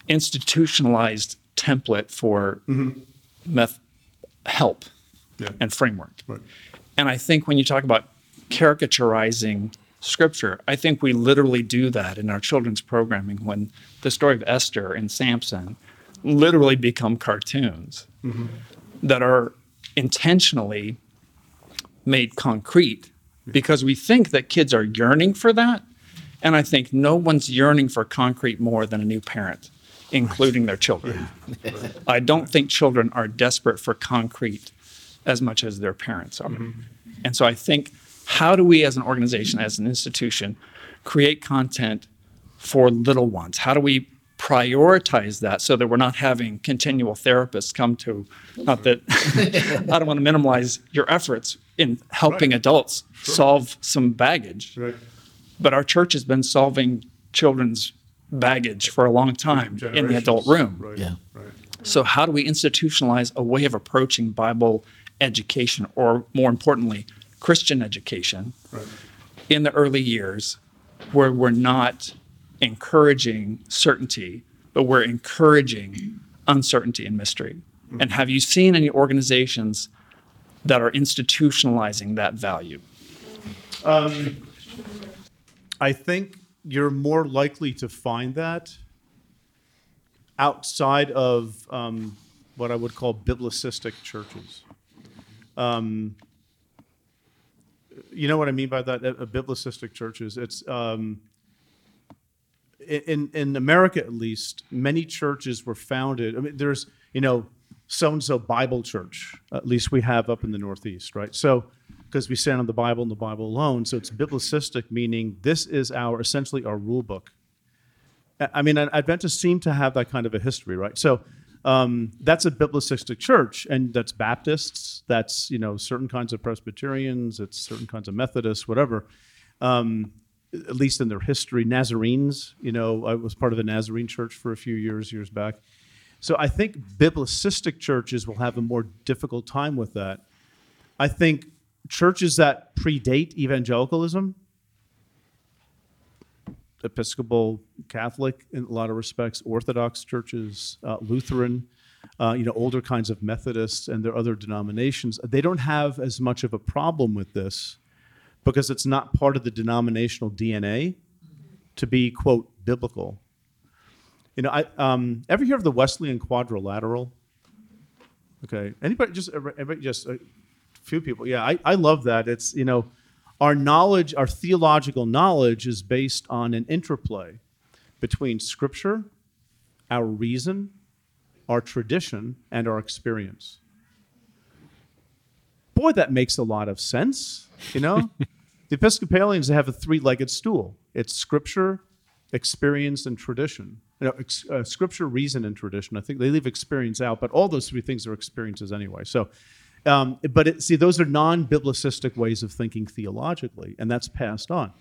institutionalized template for mm-hmm. meth- help Yeah. and framework. Right. And I think when you talk about caricaturizing scripture, I think we literally do that in our children's programming when the story of Esther and Samson literally become cartoons mm-hmm. that are intentionally made concrete because we think that kids are yearning for that. And I think no one's yearning for concrete more than a new parent, including their children. I don't think children are desperate for concrete as much as their parents are. Mm-hmm. And so I think how do we as an organization, as an institution, create content for little ones? How do we prioritize that so that we're not having continual therapists come to not that I don't want to minimize your efforts in helping Right. adults solve some baggage. Right. But our church has been solving children's baggage for a long time in the adult room. Right. Yeah. Right. So, how do we institutionalize a way of approaching Bible education, or more importantly, Christian education Right. in the early years where we're not encouraging certainty, but we're encouraging uncertainty and mystery? And have you seen any organizations that are institutionalizing that value? I think you're more likely to find that outside of um, what I would call biblicistic churches. Um, you know what I mean by that? A, biblicistic churches. It's um, in in America at least. Many churches were founded. I mean, there's you know so and so Bible church. At least we have up in the Northeast, right? So because we stand on the Bible and the Bible alone, so it's biblicistic, meaning this is our essentially our rule book. I mean, Adventists seem to have that kind of a history, right? So um, that's a biblicistic church, and that's Baptists, that's you know certain kinds of Presbyterians, it's certain kinds of Methodists, whatever. Um, at least in their history, Nazarenes. You know, I was part of the Nazarene church for a few years, years back. So I think biblicistic churches will have a more difficult time with that. I think churches that predate evangelicalism, Episcopal, Catholic in a lot of respects, Orthodox churches, uh, Lutheran, uh, you know, older kinds of Methodists and their other denominations, they don't have as much of a problem with this because it's not part of the denominational DNA to be quote biblical. You know, I um, ever hear of the Wesleyan quadrilateral? Okay, anybody just everybody just a few people. Yeah, I, I love that. It's you know, our knowledge, our theological knowledge, is based on an interplay between Scripture, our reason, our tradition, and our experience. Boy, that makes a lot of sense. You know, the Episcopalians have a three-legged stool. It's Scripture, experience, and tradition. You know, ex- uh, Scripture, reason, and tradition. I think they leave experience out, but all those three things are experiences anyway. So, um, but it, see, those are non-biblicistic ways of thinking theologically, and that's passed on.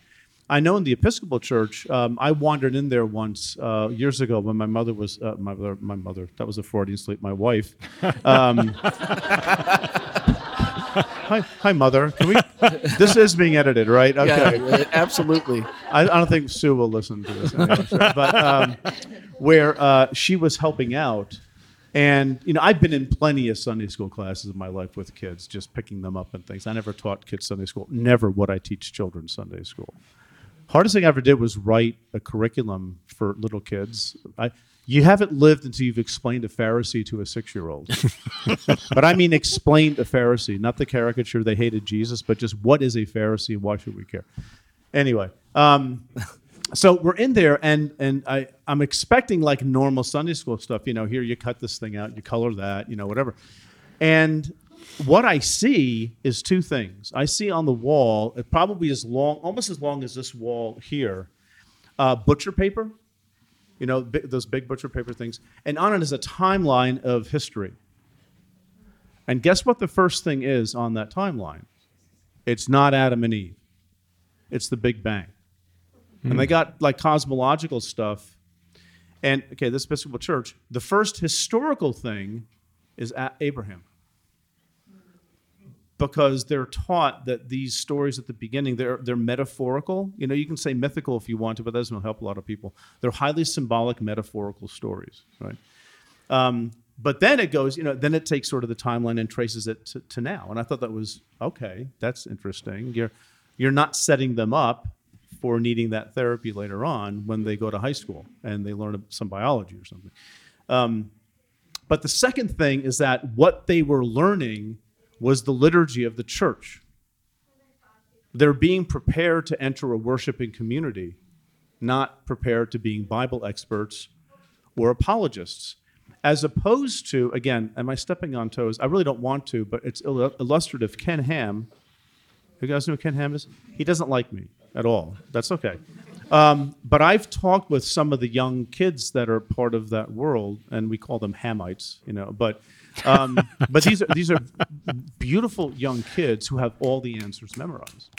I know in the Episcopal Church, um, I wandered in there once uh, years ago when my mother was uh, my mother. My mother. That was a Freudian slip. My wife. Um, hi, hi, mother. Can we? This is being edited, right? Okay. Yeah, absolutely. I, I don't think Sue will listen to this, anyway, but um, where uh, she was helping out, and you know, I've been in plenty of Sunday school classes in my life with kids, just picking them up and things. I never taught kids Sunday school. Never would I teach children Sunday school. Hardest thing I ever did was write a curriculum for little kids. I, you haven't lived until you've explained a Pharisee to a six-year-old. but I mean, explained a Pharisee, not the caricature they hated Jesus, but just what is a Pharisee and why should we care? Anyway, um, so we're in there, and and I I'm expecting like normal Sunday school stuff. You know, here you cut this thing out, you color that, you know, whatever. And what I see is two things. I see on the wall, it probably as long, almost as long as this wall here, uh, butcher paper. You know, bi- those big butcher paper things, and on it is a timeline of history. And guess what the first thing is on that timeline? It's not Adam and Eve. It's the Big Bang. And they got like cosmological stuff. And okay, this Episcopal Church, the first historical thing is Abraham. Because they're taught that these stories at the beginning, they're, they're metaphorical. You know, you can say mythical if you want to, but that doesn't help a lot of people. They're highly symbolic, metaphorical stories, right? Um, but then it goes, you know, then it takes sort of the timeline and traces it to, to now. And I thought that was okay. That's interesting. You're you're not setting them up for needing that therapy later on when they go to high school and they learn some biology or something. Um, but the second thing is that what they were learning was the liturgy of the church. They're being prepared to enter a worshiping community, not prepared to being Bible experts or apologists, as opposed to, again, am I stepping on toes? I really don't want to, but it's illustrative. Ken Ham, you guys know who Ken Ham is? He doesn't like me at all. That's okay. Um, but I've talked with some of the young kids that are part of that world, and we call them Hamites, you know. But um, but these are these are beautiful young kids who have all the answers memorized.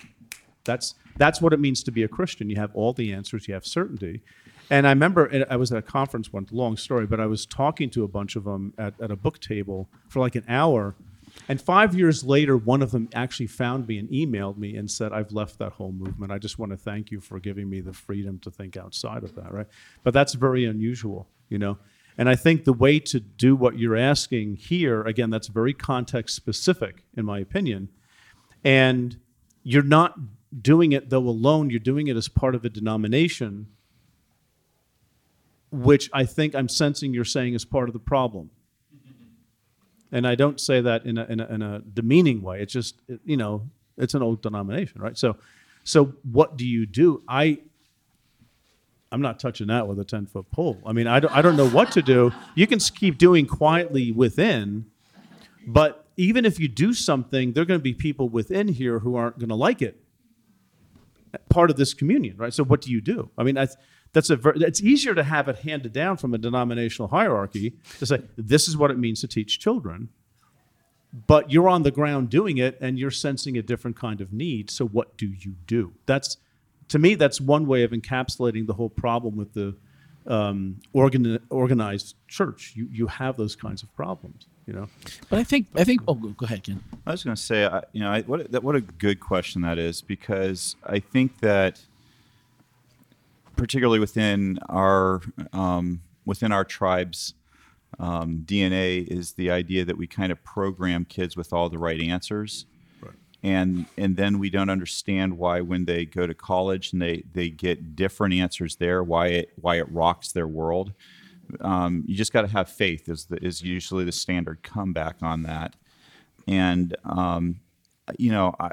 That's that's what it means to be a Christian. You have all the answers. You have certainty. And I remember I was at a conference one, long story, but I was talking to a bunch of them at, at a book table for like an hour. And five years later, one of them actually found me and emailed me and said, I've left that whole movement. I just want to thank you for giving me the freedom to think outside of that, right? But that's very unusual, you know? And I think the way to do what you're asking here, again, that's very context specific, in my opinion. And you're not doing it, though, alone, you're doing it as part of a denomination, which I think I'm sensing you're saying is part of the problem. And I don't say that in a, in a, in a demeaning way. It's just, it- you know, it's an old denomination, right? So, so what do you do? I, I'm not touching that with a 10 foot pole. I mean, I don't, I don't know what to do. You can keep doing quietly within, but even if you do something, there are going to be people within here who aren't going to like it. Part of this communion, right? So what do you do? I mean, that's that's a ver- it's easier to have it handed down from a denominational hierarchy to say this is what it means to teach children, but you're on the ground doing it and you're sensing a different kind of need. So what do you do? That's to me, that's one way of encapsulating the whole problem with the um, organ- organized church. You you have those kinds of problems, you know. But I think I think. Oh, go go ahead, Ken. I was going to say, I- you know, I, what that, what a good question that is because I think that, particularly within our um, within our tribes, um, DNA is the idea that we kind of program kids with all the right answers. And, and then we don't understand why when they go to college and they, they get different answers there, why it, why it rocks their world. Um, you just got to have faith is, the, is usually the standard comeback on that. And, um, you know, I,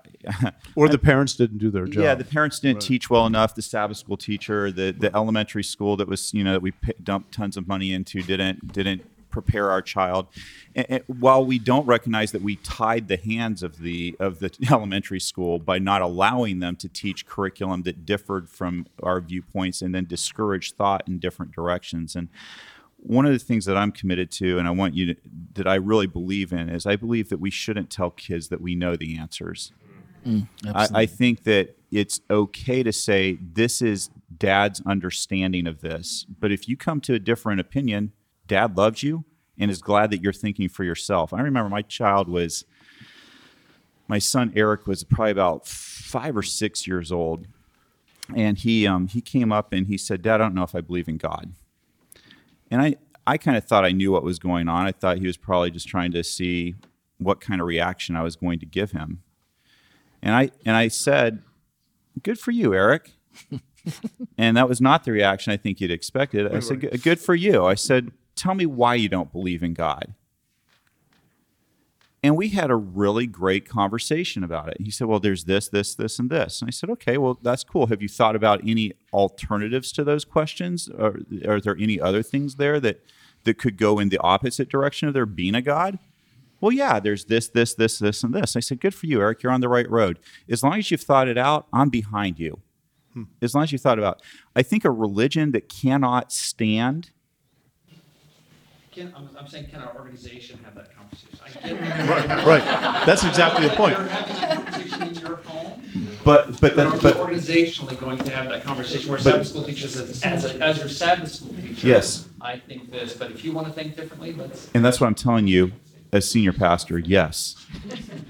Or the parents didn't do their job. yeah, the parents didn't teach well enough. The Sabbath school teacher, the the elementary school that was you know that we p- dumped tons of money into didn't didn't prepare our child. And, and while we don't recognize that we tied the hands of the of the elementary school by not allowing them to teach curriculum that differed from our viewpoints and then discouraged thought in different directions and one of the things that I'm committed to, and I want you to, that I really believe in, is I believe that we shouldn't tell kids that we know the answers. I, I think that it's okay to say this is dad's understanding of this, but if you come to a different opinion, dad loves you and is glad that you're thinking for yourself. I remember my child was, my son Eric was probably about five or six years old, and he um, he came up and he said, "Dad, I don't know if I believe in God." And I, I kind of thought I knew what was going on. I thought he was probably just trying to see what kind of reaction I was going to give him. And I and I said, "Good for you, Eric." and that was not the reaction I think you'd expected. I said, "Good- "Good for you." I said, "Tell me why you don't believe in God." And we had a really great conversation about it. He said, Well, there's this, this, this, and this. And I said, Okay, well, that's cool. Have you thought about any alternatives to those questions? Or are there any other things there that, that could go in the opposite direction of there being a God? Well, yeah, there's this, this, this, this, and this. I said, Good for you, Eric. You're on the right road. As long as you've thought it out, I'm behind you. Hmm. As long as you've thought about I think a religion that cannot stand Can, I'm, I'm saying, can our organization have that conversation? I get Right. That's exactly the point. You're having a conversation in your home, but but but are then we but organizationally going to have that conversation where Sabbath school teachers, as, as, a, as your Sabbath school teacher? Yes. I think this, but if you want to think differently, let's. And that's what I'm telling you as senior pastor. Yes,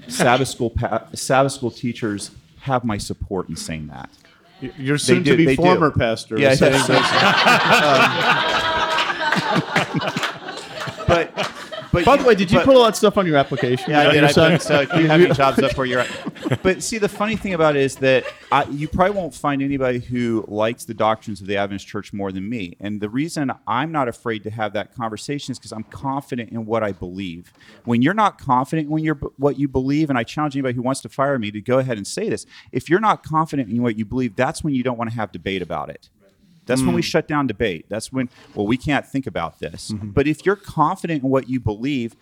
Sabbath school pa- Sabbath school teachers have my support in saying that. Your soon do- to be they do. former pastor Yeah, is saying yes. But but By the way, did you but- put all that stuff on your application? Yeah, I did. I put, so you have your jobs up where you're at. But see, the funny thing about it is that I, you probably won't find anybody who likes the doctrines of the Adventist Church more than me. And the reason I'm not afraid to have that conversation is because I'm confident in what I believe. When you're not confident when you're what you believe, and I challenge anybody who wants to fire me to go ahead and say this. If you're not confident in what you believe, that's when you don't want to have debate about it. That's when we mm. shut down debate. That's when, well, we can't think about this. Mm-hmm. But if you're confident in what you believe,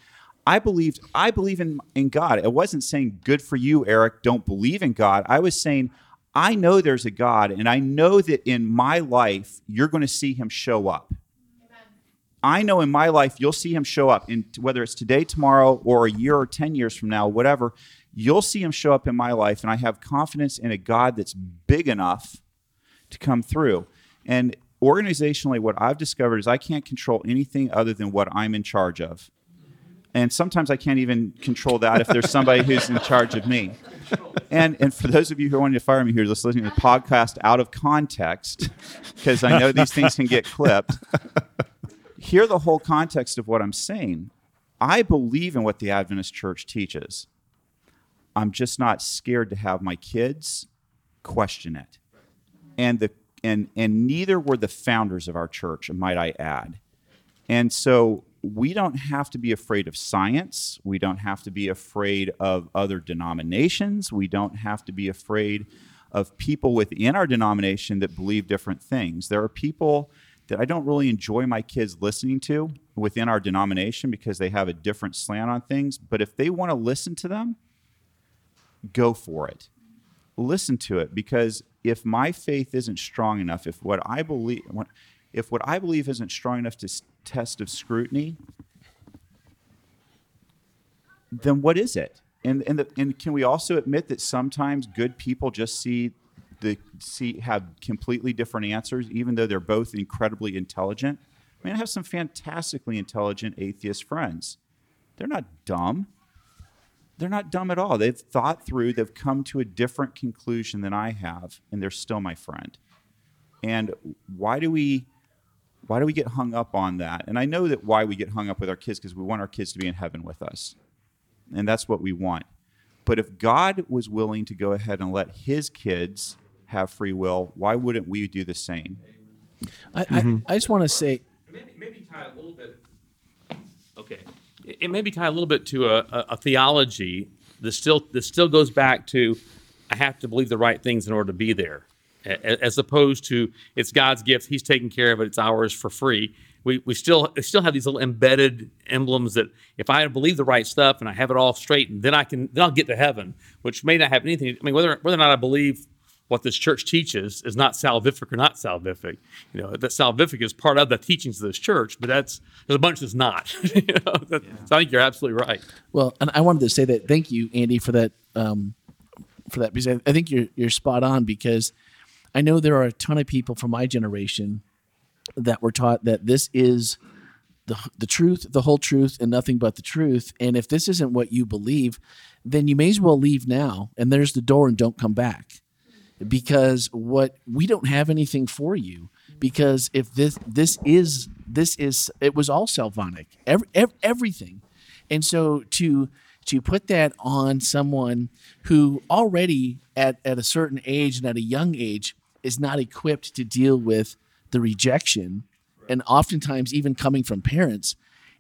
I believed, I believe in, in God. I wasn't saying, good for you, Eric, don't believe in God. I was saying, I know there's a God, and I know that in my life, you're going to see him show up. I know in my life, you'll see him show up, and whether it's today, tomorrow, or a year or 10 years from now, whatever, you'll see him show up in my life, and I have confidence in a God that's big enough to come through. And organizationally, what I've discovered is I can't control anything other than what I'm in charge of. And sometimes I can't even control that if there's somebody who's in charge of me. And and for those of you who are wanting to fire me here, just listening to the podcast out of context, because I know these things can get clipped. Hear the whole context of what I'm saying. I believe in what the Adventist Church teaches. I'm just not scared to have my kids question it and the and and neither were the founders of our church might i add. And so we don't have to be afraid of science. We don't have to be afraid of other denominations. We don't have to be afraid of people within our denomination that believe different things. There are people that i don't really enjoy my kids listening to within our denomination because they have a different slant on things but if they want to listen to them go for it listen to it because if my faith isn't strong enough, if what I believe, if what I believe isn't strong enough to test of scrutiny, then what is it? And and the, and can we also admit that sometimes good people just see the see have completely different answers, even though they're both incredibly intelligent? I mean, I have some fantastically intelligent atheist friends. They're not dumb they're not dumb at all. They've thought through, they've come to a different conclusion than I have, and they're still my friend. And why do we why do we get hung up on that? And I know that why we get hung up with our kids because we want our kids to be in heaven with us. And that's what we want. But if God was willing to go ahead and let his kids have free will, why wouldn't we do the same? I, I, mm-hmm. I just want to say, maybe, maybe tie a little bit. Okay, it, may be tied a little bit to a, a, a theology that still that still goes back to I have to believe the right things in order to be there, as opposed to it's God's gift, He's taking care of it, it's ours for free. We, we still we still have these little embedded emblems that if I believe the right stuff and I have it all straightened, then I can then I'll get to heaven, which may not have anything. I mean, whether whether or not I believe what this church teaches is not salvific or not salvific. You know, that salvific is part of the teachings of this church, but that's there's a bunch that's not. you know, that, So I think you're absolutely right. well, and I wanted to say that thank you, Andy, for that, um, for that, because I, I think you're, you're spot on because I know there are a ton of people from my generation that were taught that this is the, the truth, the whole truth, and nothing but the truth. And if this isn't what you believe, then you may as well leave now and there's the door and don't come back. Because what we don't have anything for you. Because if this this is this is it was all Salvific, every, ev- everything, and so to to put that on someone who already at, at a certain age and at a young age is not equipped to deal with the rejection and oftentimes even coming from parents.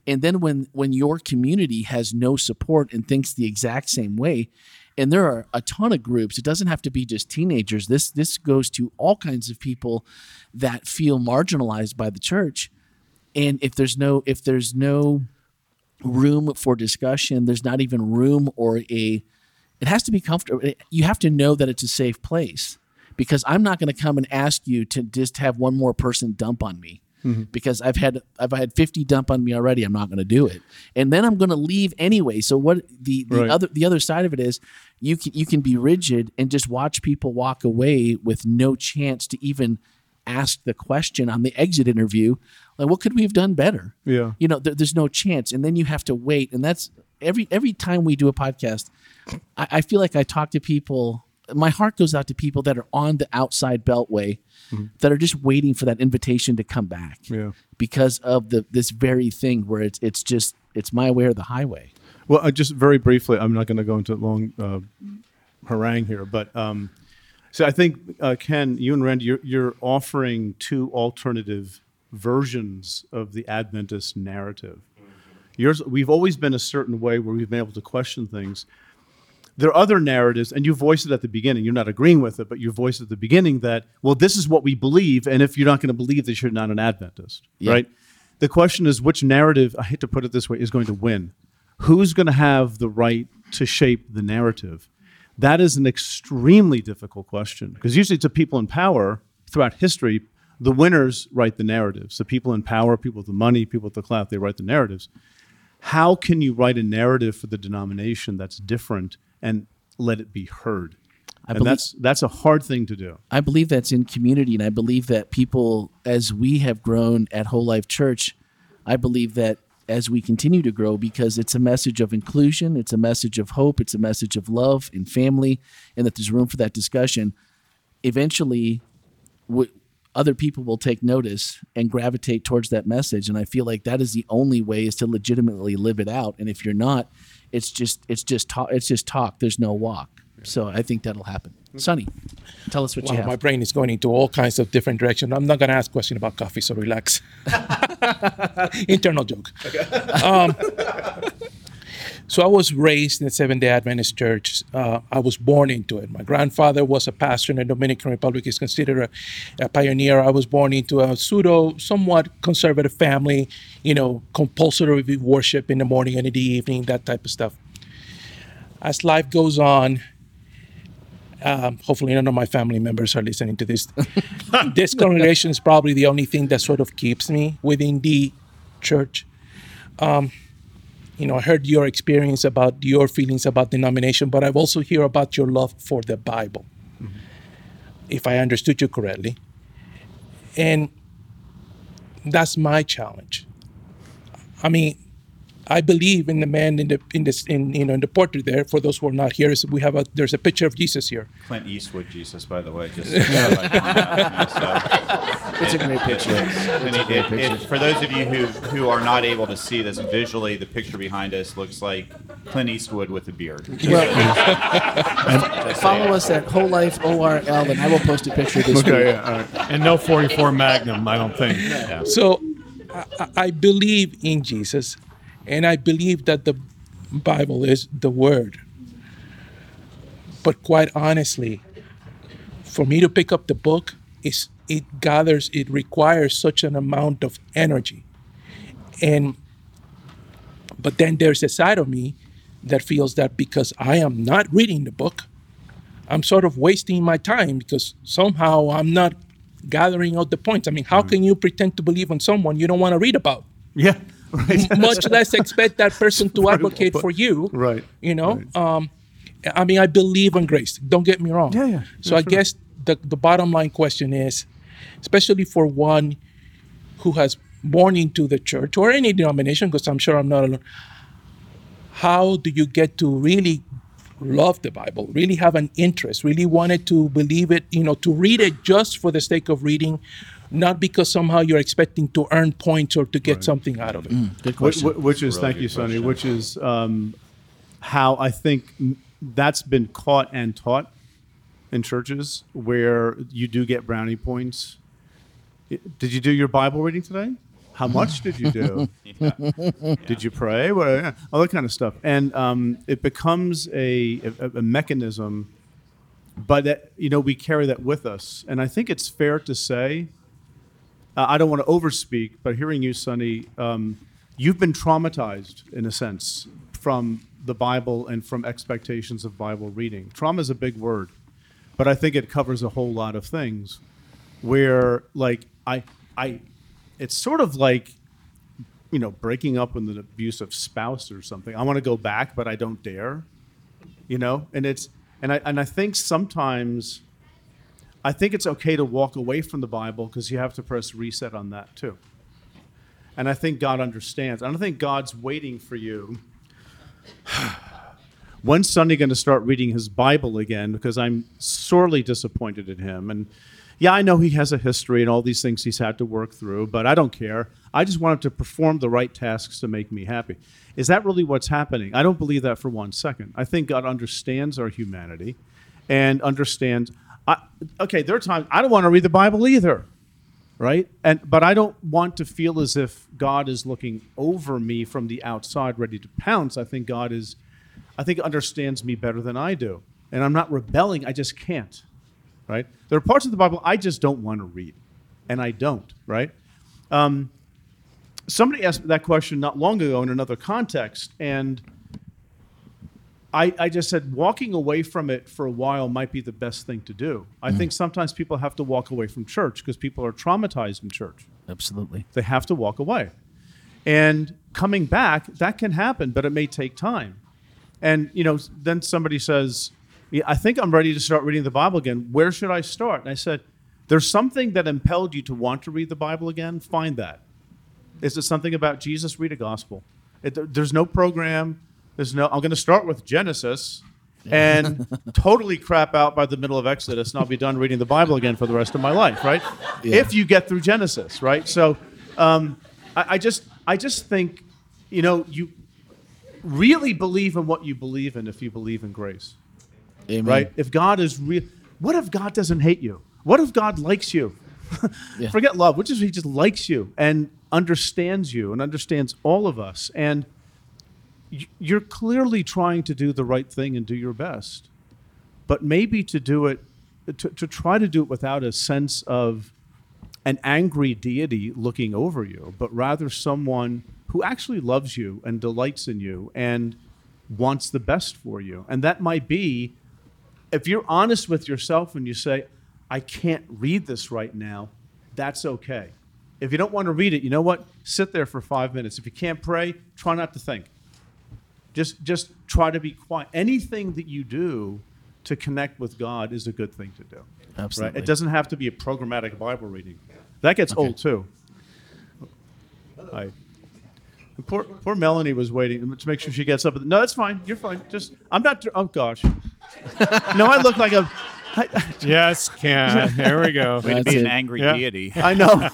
And then when when your community has no support and thinks the exact same way and there are a ton of groups. It doesn't have to be just teenagers. This this goes to all kinds of people that feel marginalized by the church. And if there's no if there's no room for discussion there's not even room or a it has to be comfortable. You have to know that it's a safe place because i'm not going to come and ask you to just have one more person dump on me Mm-hmm. because i've had i've had 50 dump on me already. I'm not going to do it. And then i'm going to leave anyway. So what the, the Right. other the other side of it is you can you can be rigid and just watch people walk away with no chance to even ask the question on the exit interview like what could we have done better? Yeah. you know there, there's no chance. And then you have to wait. And that's every every time we do a podcast I, I feel like i talk to people my heart goes out to people that are on the outside beltway that are just waiting for that invitation to come back Yeah. because of the this very thing where it's it's just it's my way or the highway Well, uh, just very briefly, I'm not going to go into a long uh, harangue here, but um, so I think uh, Ken, you and Randy, you're, you're offering two alternative versions of the Adventist narrative. Yours, we've always been a certain way where we've been able to question things. There are other narratives, and you voice it at the beginning. You're not agreeing with it, but you voiced at the beginning that, well, this is what we believe, and if you're not going to believe this, you're not an Adventist, right? The question is, which narrative, I hate to put it this way, is going to win? Who's going to have the right to shape the narrative? That is an extremely difficult question because usually to people in power throughout history, the winners write the narratives. The people in power, people with the money, people with the clout, they write the narratives. How can you write a narrative for the denomination that's different and let it be heard? and believe- that's that's a hard thing to do. I believe that's in community, and I believe that people, as we have grown at Whole Life Church, I believe that as we continue to grow, because it's a message of inclusion, it's a message of hope, it's a message of love and family, and that there's room for that discussion. Eventually, w- other people will take notice and gravitate towards that message, and I feel like that is the only way is to legitimately live it out. And if you're not, it's just it's just talk. It's just talk. There's no walk. So I think that'll happen. Sonny, tell us what you have. my brain is going into all kinds of different directions. I'm not going to ask question about coffee, so relax. Internal joke. Um, so I was raised in the Seventh Day Adventist Church. Uh, I was born into it. My grandfather was a pastor in the Dominican Republic. He's considered a, a pioneer. I was born into a pseudo, somewhat conservative family. You know, compulsory worship in the morning and in the evening, that type of stuff. As life goes on, um, hopefully none of my family members are listening to this. this congregation is probably the only thing that sort of keeps me within the church. Um, you know, I heard your experience about your feelings about denomination, but I've also heard about your love for the Bible, mm-hmm. if I understood you correctly. And that's my challenge. I mean, I believe in the man in the in this in you know in the portrait there. For those who are not here, is we have a there's a picture of Jesus here. Clint Eastwood Jesus, by the way. Just It's a great picture. And it- it- it- for those of you who, who are not able to see this visually, the picture behind us looks like Clint Eastwood with a beard. Follow us at Whole Life ORL, and I will post a picture this Okay, week. yeah, all right. And no 44 Magnum, I don't think. So I, I- I believe in Jesus, and I believe that the Bible is the Word. But quite honestly, for me to pick up the book, is it gathers, it requires such an amount of energy. And but then there's a side of me that feels that because I am not reading the book, I'm sort of wasting my time because somehow I'm not gathering out the points. I mean, how mm-hmm. can you pretend to believe in someone you don't want to read about? Yeah, right. Much less expect that person to advocate for you. Right, You know, um, I mean, I believe in grace. Don't get me wrong. Yeah, yeah, So I guess the, the bottom line question is, especially for one who has born into the church or any denomination, because I'm sure I'm not alone, how do you get to really love the Bible, really have an interest, really wanted to believe it, you know, to read it just for the sake of reading, not because somehow you're expecting to earn points or to get something out of it. Good question. wh- Which is, Really thank good you, Sonny, question. which is um, how I think that's been caught and taught in churches where you do get brownie points. Did you do your Bible reading today? How much did you do? Did you pray? Well, yeah, all that kind of stuff. And um, it becomes a, a, a mechanism, but that, you know, we carry that with us. And I think it's fair to say, uh, I don't want to overspeak, but hearing you, Sonny, um, you've been traumatized in a sense from the Bible and from expectations of Bible reading. Trauma is a big word, but I think it covers a whole lot of things. Where, like, I, I, it's sort of like, you know, breaking up with an abusive spouse or something. I want to go back, but I don't dare. You know, and it's and I and I think sometimes I think it's okay to walk away from the Bible because you have to press reset on that too. And I think God understands. I don't think God's waiting for you. When's Sonny going to start reading his Bible again? Because I'm sorely disappointed in him. And yeah, I know he has a history and all these things he's had to work through, but I don't care. I just want him to perform the right tasks to make me happy. Is that really what's happening? I don't believe that for one second. I think God understands our humanity and understands. Okay, there are times I don't want to read the Bible either, right? And but I don't want to feel as if God is looking over me from the outside, ready to pounce. I think God is, I think understands me better than I do, and I'm not rebelling. I just can't, right? There are parts of the Bible I just don't want to read, and I don't, right? Um, somebody asked that question not long ago in another context, and I, I just said walking away from it for a while might be the best thing to do. I mm. think sometimes people have to walk away from church because people are traumatized in church. Absolutely. They have to walk away. And coming back, that can happen, but it may take time. And you know, then somebody says, yeah, I think I'm ready to start reading the Bible again. Where should I start? And I said, There's something that impelled you to want to read the Bible again. Find that. Is it something about Jesus? Read a gospel. It, there's no program. There's no. I'm going to start with Genesis and totally crap out by the middle of Exodus, and I'll be done reading the Bible again for the rest of my life. Right? If you get through Genesis, right? So, um, I, I just, I just think, you know, you really believe in what you believe in if you believe in grace Amen. right? If God is real, what if God doesn't hate you? What if God likes you? Yeah. Forget love. Which is He just likes you and understands you and understands all of us. And you're clearly trying to do the right thing and do your best, but maybe to do it, to, to try to do it without a sense of an angry deity looking over you, but rather someone who actually loves you and delights in you and wants the best for you. And that might be if you're honest with yourself and you say, I can't read this right now, that's okay. If you don't want to read it, you know what? Sit there for five minutes. If you can't pray, try not to think. Just, just try to be quiet. Anything that you do to connect with God is a good thing to do. Absolutely. Right? It doesn't have to be a programmatic Bible reading. That gets old too. I, Poor, poor Melanie was waiting to make sure she gets up. No, that's fine. You're fine. Just I'm not. Oh gosh. no, I look like a. I, Yes, Ken. There we go. Way to That's be an angry Yeah. deity. I know.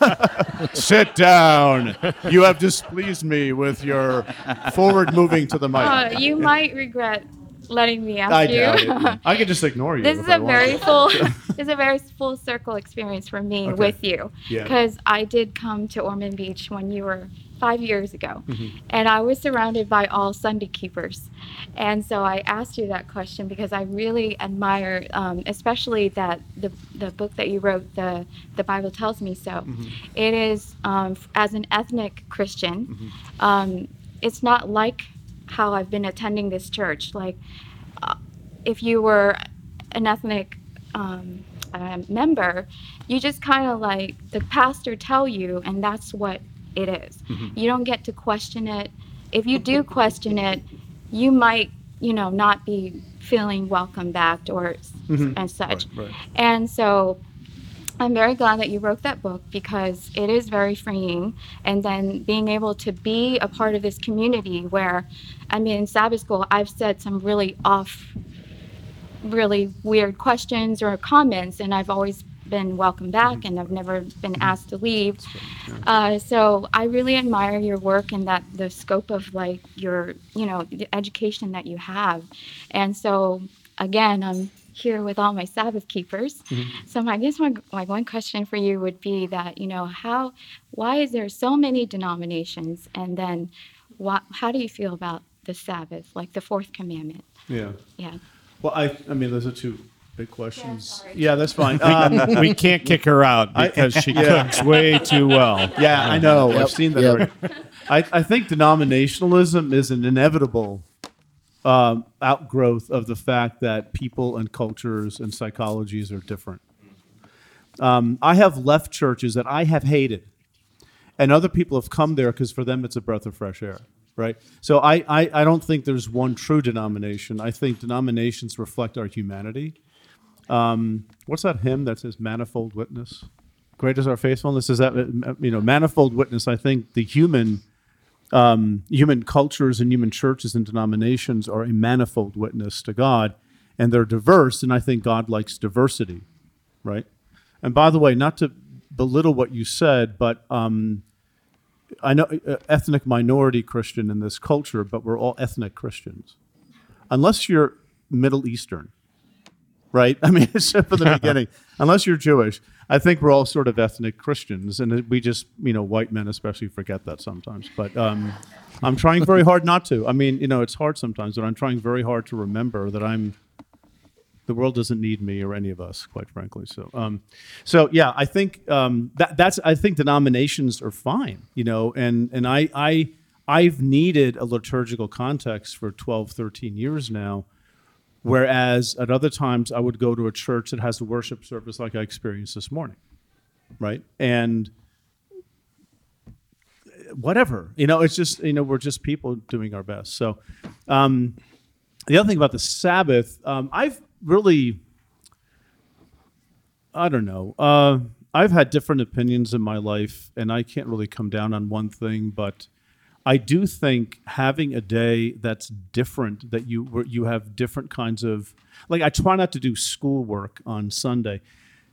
Sit down. You have displeased me with your forward moving to the mic. Uh, you might regret letting me ask I you. doubt it. I could just ignore you. this if is I a want. very full this is a very full circle experience for me with you Yeah. because i did come to ormond beach when you were five years ago. Mm-hmm. and i was surrounded by all sunday keepers. And so i asked you that question because i really admire um, especially that the, the book that you wrote the, the bible tells me so. Mm-hmm. It is um, as an ethnic christian um, it's not like how i've been attending this church. Like if you were an ethnic um, uh, member, you just kind of like the pastor tell you, and that's what it is. Mm-hmm. You don't get to question it. If you do question it, you might, you know, not be feeling welcome back or s- mm-hmm. and such. And so I'm very glad that you wrote that book because it is very freeing. And then being able to be a part of this community where, I mean, in Sabbath school, I've said some really off, really weird questions or comments, and I've always been welcomed back mm-hmm. and I've never been mm-hmm. asked to leave. Uh, so I really admire your work and that the scope of like your, you know, the education that you have. And so again, I'm here with all my Sabbath keepers. Mm-hmm. So my, I guess my, my one question for you would be that, you know, how, why is there so many denominations? And then what, how do you feel about the Sabbath, like the fourth commandment? Yeah. Yeah. Well, I. I mean, those are two big questions. Yeah, that's fine. Um, we can't kick her out I- because she yeah. cooks way too well. Yeah, I know. I've seen that yep. already. I, I think denominationalism is an inevitable um, outgrowth of the fact that people and cultures and psychologies are different. Um, I have left churches that I have hated, and other people have come there because for them it's a breath of fresh air, right? So I, I, I don't think there's one true denomination. I think denominations reflect our humanity. Um, what's that hymn that says "Manifold Witness"? Great is our faithfulness. Is that uh, you know manifold witness? I think the human um, human cultures and human churches and denominations are a manifold witness to God, and they're diverse. And I think God likes diversity, right? And by the way, not to belittle what you said, but um, I know uh, ethnic minority Christian in this culture, but we're all ethnic Christians, unless you're Middle Eastern right? I mean, it's from the beginning. Unless you're Jewish, I think we're all sort of ethnic Christians, and we just, you know, white men especially forget that sometimes. But um, I'm trying very hard not to. I mean, you know, it's hard sometimes, but I'm trying very hard to remember that I'm. The world doesn't need me or any of us, quite frankly. So, um, so yeah, I think um, that that's. I think denominations are fine, you know, and and I I I've needed a liturgical context for 12, 13 years now. Whereas at other times, I would go to a church that has a worship service like I experienced this morning, right? And whatever, you know, it's just, you know, we're just people doing our best. So um, the other thing about the Sabbath, um, I've really, I don't know, uh, I've had different opinions in my life, and I can't really come down on one thing, but I do think having a day that's different, that you you have different kinds of like I try not to do schoolwork on Sunday.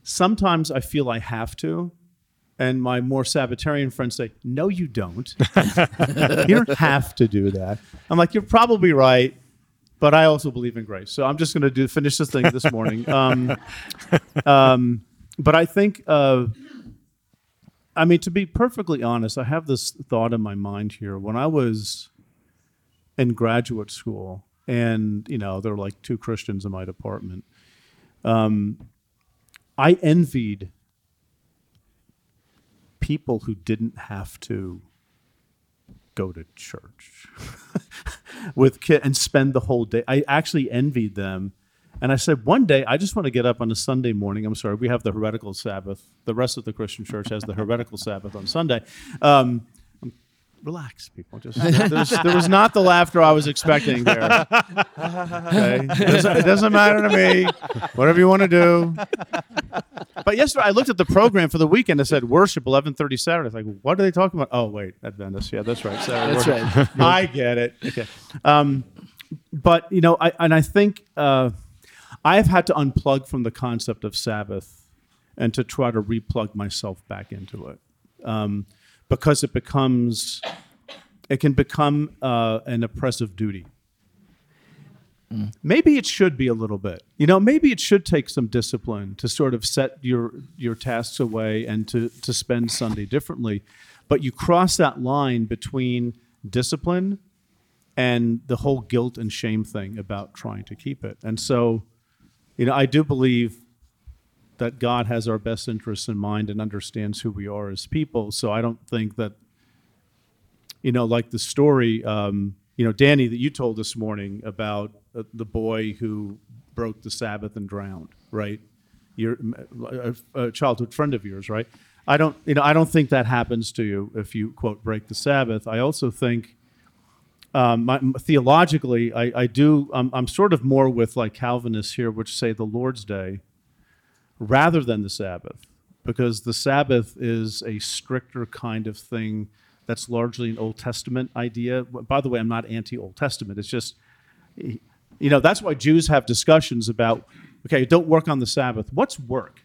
Sometimes I feel I have to, and my more Sabbatarian friends say, "No, you don't. you don't have to do that." I'm like, "You're probably right." But I also believe in grace, so I'm just going to do finish this thing this morning. Um, um, but I think uh, I mean, to be perfectly honest, I have this thought in my mind here. When I was in graduate school, and you know, there were like two Christians in my department, um, I envied people who didn't have to go to church with kid and spend the whole day. I actually envied them. And I said, one day, I just want to get up on a Sunday morning. I'm sorry, we have the heretical Sabbath. The rest of the Christian church has the heretical Sabbath on Sunday. Um, relax, people. Just there was not the laughter I was expecting there. Okay, it doesn't, it doesn't matter to me. Whatever you want to do. but yesterday I looked at the program for the weekend. It said worship eleven thirty Saturday. It's like, what are they talking about? Oh wait, Adventist. Yeah, that's right. Saturday That's worship. right. I get it. Okay. Um, but you know, I and I think uh, I've had to unplug from the concept of Sabbath and to try to replug myself back into it um, because it becomes it can become uh, an oppressive duty. Maybe it should be a little bit. You know, maybe it should take some discipline to sort of set your your tasks away and to to spend Sunday differently. But you cross that line between discipline and the whole guilt and shame thing about trying to keep it. And so, you know, I do believe that God has our best interests in mind and understands who we are as people. So I don't think that, you know, like the story, um, you know, Danny, that you told this morning about uh, the boy who broke the Sabbath and drowned, right? You're a, a childhood friend of yours, right? I don't, you know, I don't think that happens to you if you quote break the Sabbath. I also think um, my, theologically, I, I do. I'm, I'm sort of more with like Calvinists here, which say the Lord's Day rather than the Sabbath, because the Sabbath is a stricter kind of thing that's largely an Old Testament idea. By the way, I'm not anti Old Testament. It's just, you know, that's why Jews have discussions about, okay, don't work on the Sabbath. What's work?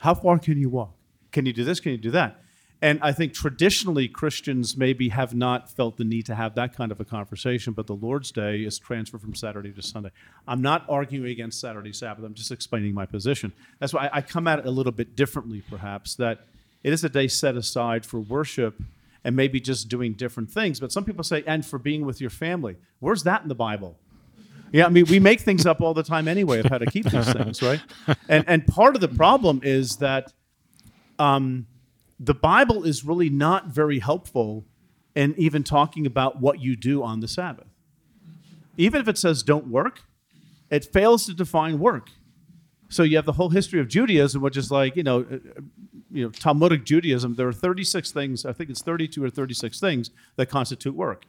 How far can you walk? Can you do this? Can you do that? And I think traditionally Christians maybe have not felt the need to have that kind of a conversation, but the Lord's Day is transferred from Saturday to Sunday. I'm not arguing against Saturday Sabbath, I'm just explaining my position. That's why I, come at it a little bit differently, perhaps, that it is a day set aside for worship and maybe just doing different things. But some people say, and for being with your family. Where's that in the Bible? Yeah, I mean, we make things up all the time anyway of how to keep these things, right? And and part of the problem is that um, the Bible is really not very helpful in even talking about what you do on the Sabbath. Even if it says don't work, it fails to define work. So you have the whole history of Judaism, which is like you know, uh, you know, Talmudic Judaism. There are 36 things. I think it's 32 or 36 things that constitute work.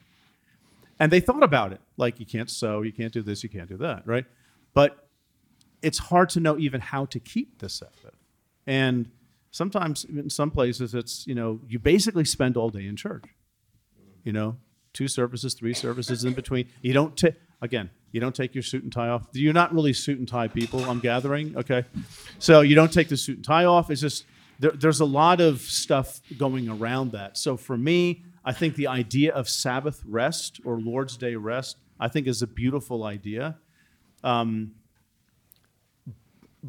And they thought about it, like you can't sew, you can't do this, you can't do that, right? But it's hard to know even how to keep the Sabbath. And sometimes in some places it's, you know, you basically spend all day in church. You know, two services, three services in between. You don't take again, you don't take your suit and tie off. You're not really suit and tie people, I'm gathering, okay? So you don't take the suit and tie off. It's just there, there's a lot of stuff going around that. So for me, I think the idea of Sabbath rest or Lord's Day rest, I think is a beautiful idea. Um,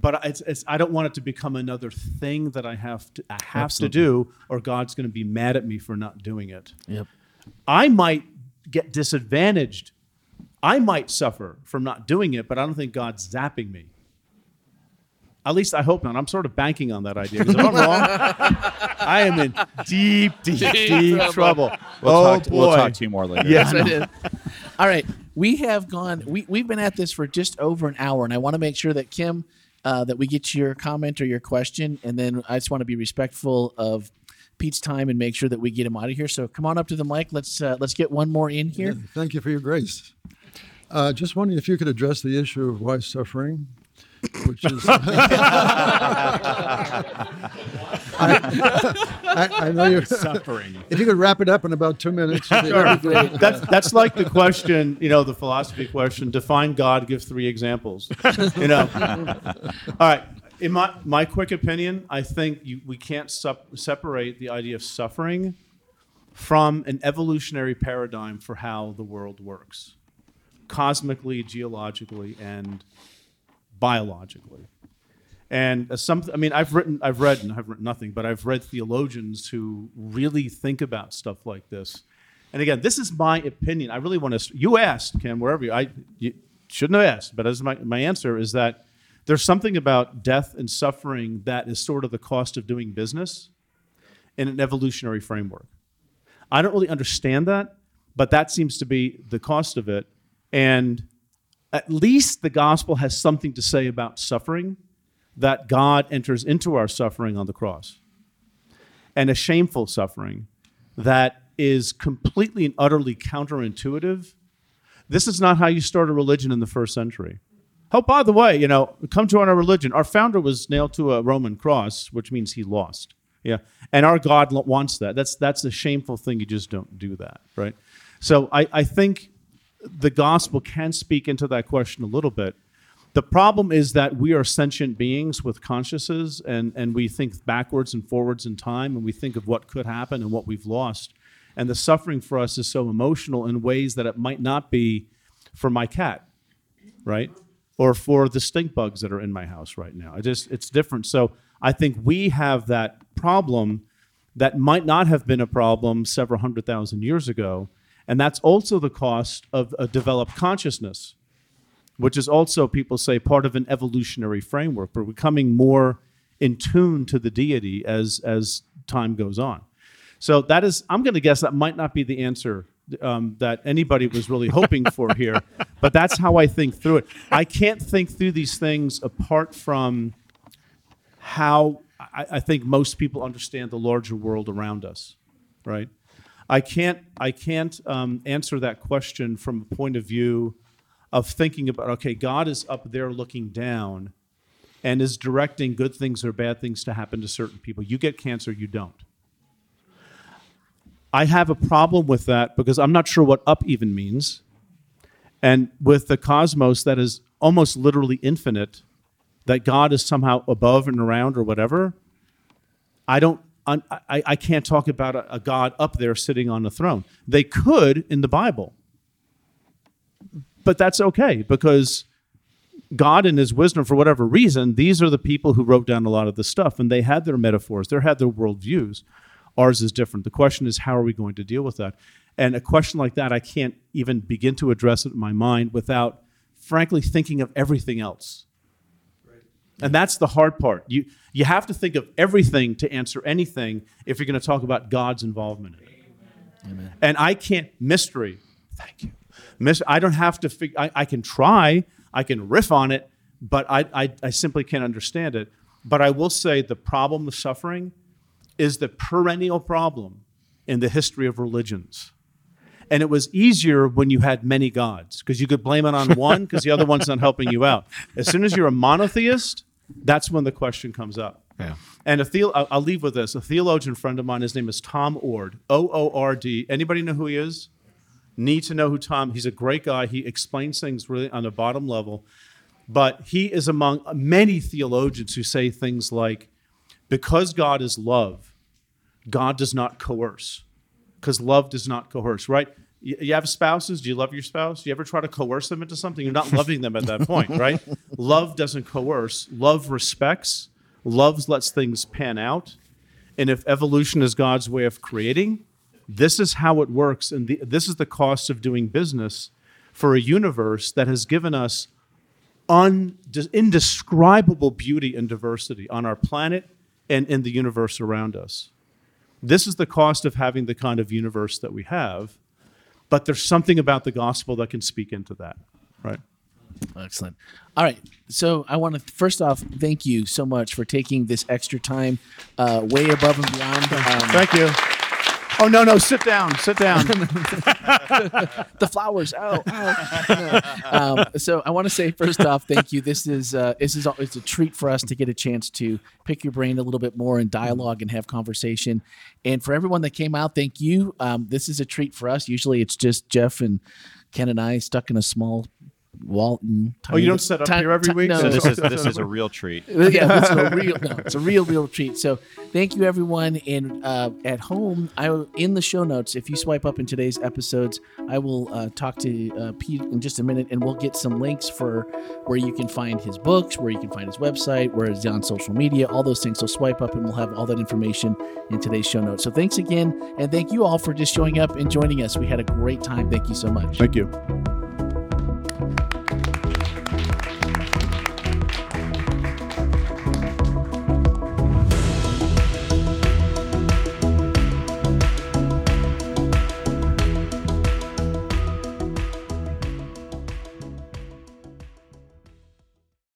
but it's, it's, I don't want it to become another thing that I have to I have to do, or God's going to be mad at me for not doing it. Yep. I might get disadvantaged. I might suffer from not doing it, but I don't think God's zapping me. At least I hope not. I'm sort of banking on that idea. 'cause if I'm wrong, I am in deep, deep, deep, trouble. We'll, oh talk to, boy. we'll talk to you more later. Yeah. Yes, I did. All right, we have gone. We we've been at this for just over an hour, and I want to make sure that Kim, uh, that we get your comment or your question, and then I just want to be respectful of Pete's time and make sure that we get him out of here. So come on up to the mic. Let's uh, let's get one more in here. Thank you for your grace. Uh, just wondering if you could address the issue of why suffering, which is. I, I know you're Suffering. If you could wrap it up in about two minutes, it'd be- that'd be great. That's that's like the question, you know, the philosophy question. Define God. Give three examples. You know. All right. In my my quick opinion, I think you, we can't sup- separate the idea of suffering from an evolutionary paradigm for how the world works, cosmically, geologically, and biologically. And some, I mean, I've written, I've read, and I've written nothing, but I've read theologians who really think about stuff like this. And again, this is my opinion. I really want to. You asked, Kim, wherever you, I you shouldn't have asked, but as my my answer is that there's something about death and suffering that is sort of the cost of doing business in an evolutionary framework. I don't really understand that, but that seems to be the cost of it. And at least the gospel has something to say about suffering that God enters into our suffering on the cross and a shameful suffering that is completely and utterly counterintuitive. This is not how you start a religion in the first century. Oh, by the way, you know, come join our religion. Our founder was nailed to a Roman cross, which means he lost. Yeah, and our God wants that. That's that's a shameful thing. You just don't do that, right? So I, I think the gospel can speak into that question a little bit. The problem is that we are sentient beings with consciences, and, and we think backwards and forwards in time, and we think of what could happen and what we've lost. And the suffering for us is so emotional in ways that it might not be for my cat, right? Or for the stink bugs that are in my house right now. I just it's different. So I think we have that problem that might not have been a problem several hundred thousand years ago. And that's also the cost of a developed consciousness which is also, people say, part of an evolutionary framework. We're becoming more in tune to the deity as, as time goes on. So that is, I'm going to guess that might not be the answer um, that anybody was really hoping for here, but that's how I think through it. I can't think through these things apart from how I, I think most people understand the larger world around us, right? I can't, I can't um, answer that question from a point of view of thinking about okay, God is up there looking down and is directing good things or bad things to happen to certain people. You get cancer, you don't. I have a problem with that because I'm not sure what up even means. And with the cosmos that is almost literally infinite, that God is somehow above and around or whatever, I don't I, I can't talk about a, a God up there sitting on the throne. They could in the Bible but that's okay because God, in His wisdom, for whatever reason, these are the people who wrote down a lot of the stuff, and they had their metaphors, they had their worldviews. Ours is different. The question is, how are we going to deal with that? And a question like that, I can't even begin to address it in my mind without, frankly, thinking of everything else. And that's the hard part. You, you have to think of everything to answer anything if you're going to talk about God's involvement in it. Amen. And I can't, mystery, thank you. I don't have to figure, I, I can try, I can riff on it, but I, I, I simply can't understand it. But I will say the problem of suffering is the perennial problem in the history of religions. And it was easier when you had many gods because you could blame it on one because the other one's not helping you out. As soon as you're a monotheist, that's when the question comes up. Yeah. And a theo- I'll leave with this. A theologian friend of mine, his name is Tom Oord, O O R D. Anybody know who he is? Need to know who Tom. He's a great guy. He explains things really on the bottom level, but he is among many theologians who say things like, "Because God is love, God does not coerce, because love does not coerce." Right? You have spouses. Do you love your spouse? Do you ever try to coerce them into something? You're not loving them at that point, right? love doesn't coerce. Love respects. Love lets things pan out. And if evolution is God's way of creating, this is how it works, and the, this is the cost of doing business for a universe that has given us un, indescribable beauty and diversity on our planet and in the universe around us. This is the cost of having the kind of universe that we have, but there's something about the gospel that can speak into that, right? Excellent. All right. So I want to first off thank you so much for taking this extra time, uh, way above and beyond. Um, thank you. Oh no, no, sit down, sit down. the flowers. Oh, oh. No. Um, so I want to say first off, thank you. This is uh, this is it's a treat for us to get a chance to pick your brain a little bit more and dialogue and have conversation. And for everyone that came out, thank you. Um, this is a treat for us. Usually, it's just Jeff and Ken and I stuck in a small Walton. oh, you don't set up here every week. No. So this is this is a real treat. yeah, this is a real. No, it's a real, real treat. So thank you, everyone. And uh, at home, I will, in the show notes. If you swipe up in today's episodes, I will uh, talk to uh, Pete in just a minute, and we'll get some links for where you can find his books, where you can find his website, where he's on social media, all those things. So swipe up, and we'll have all that information in today's show notes. So thanks again, and thank you all for just showing up and joining us. We had a great time. Thank you so much. Thank you.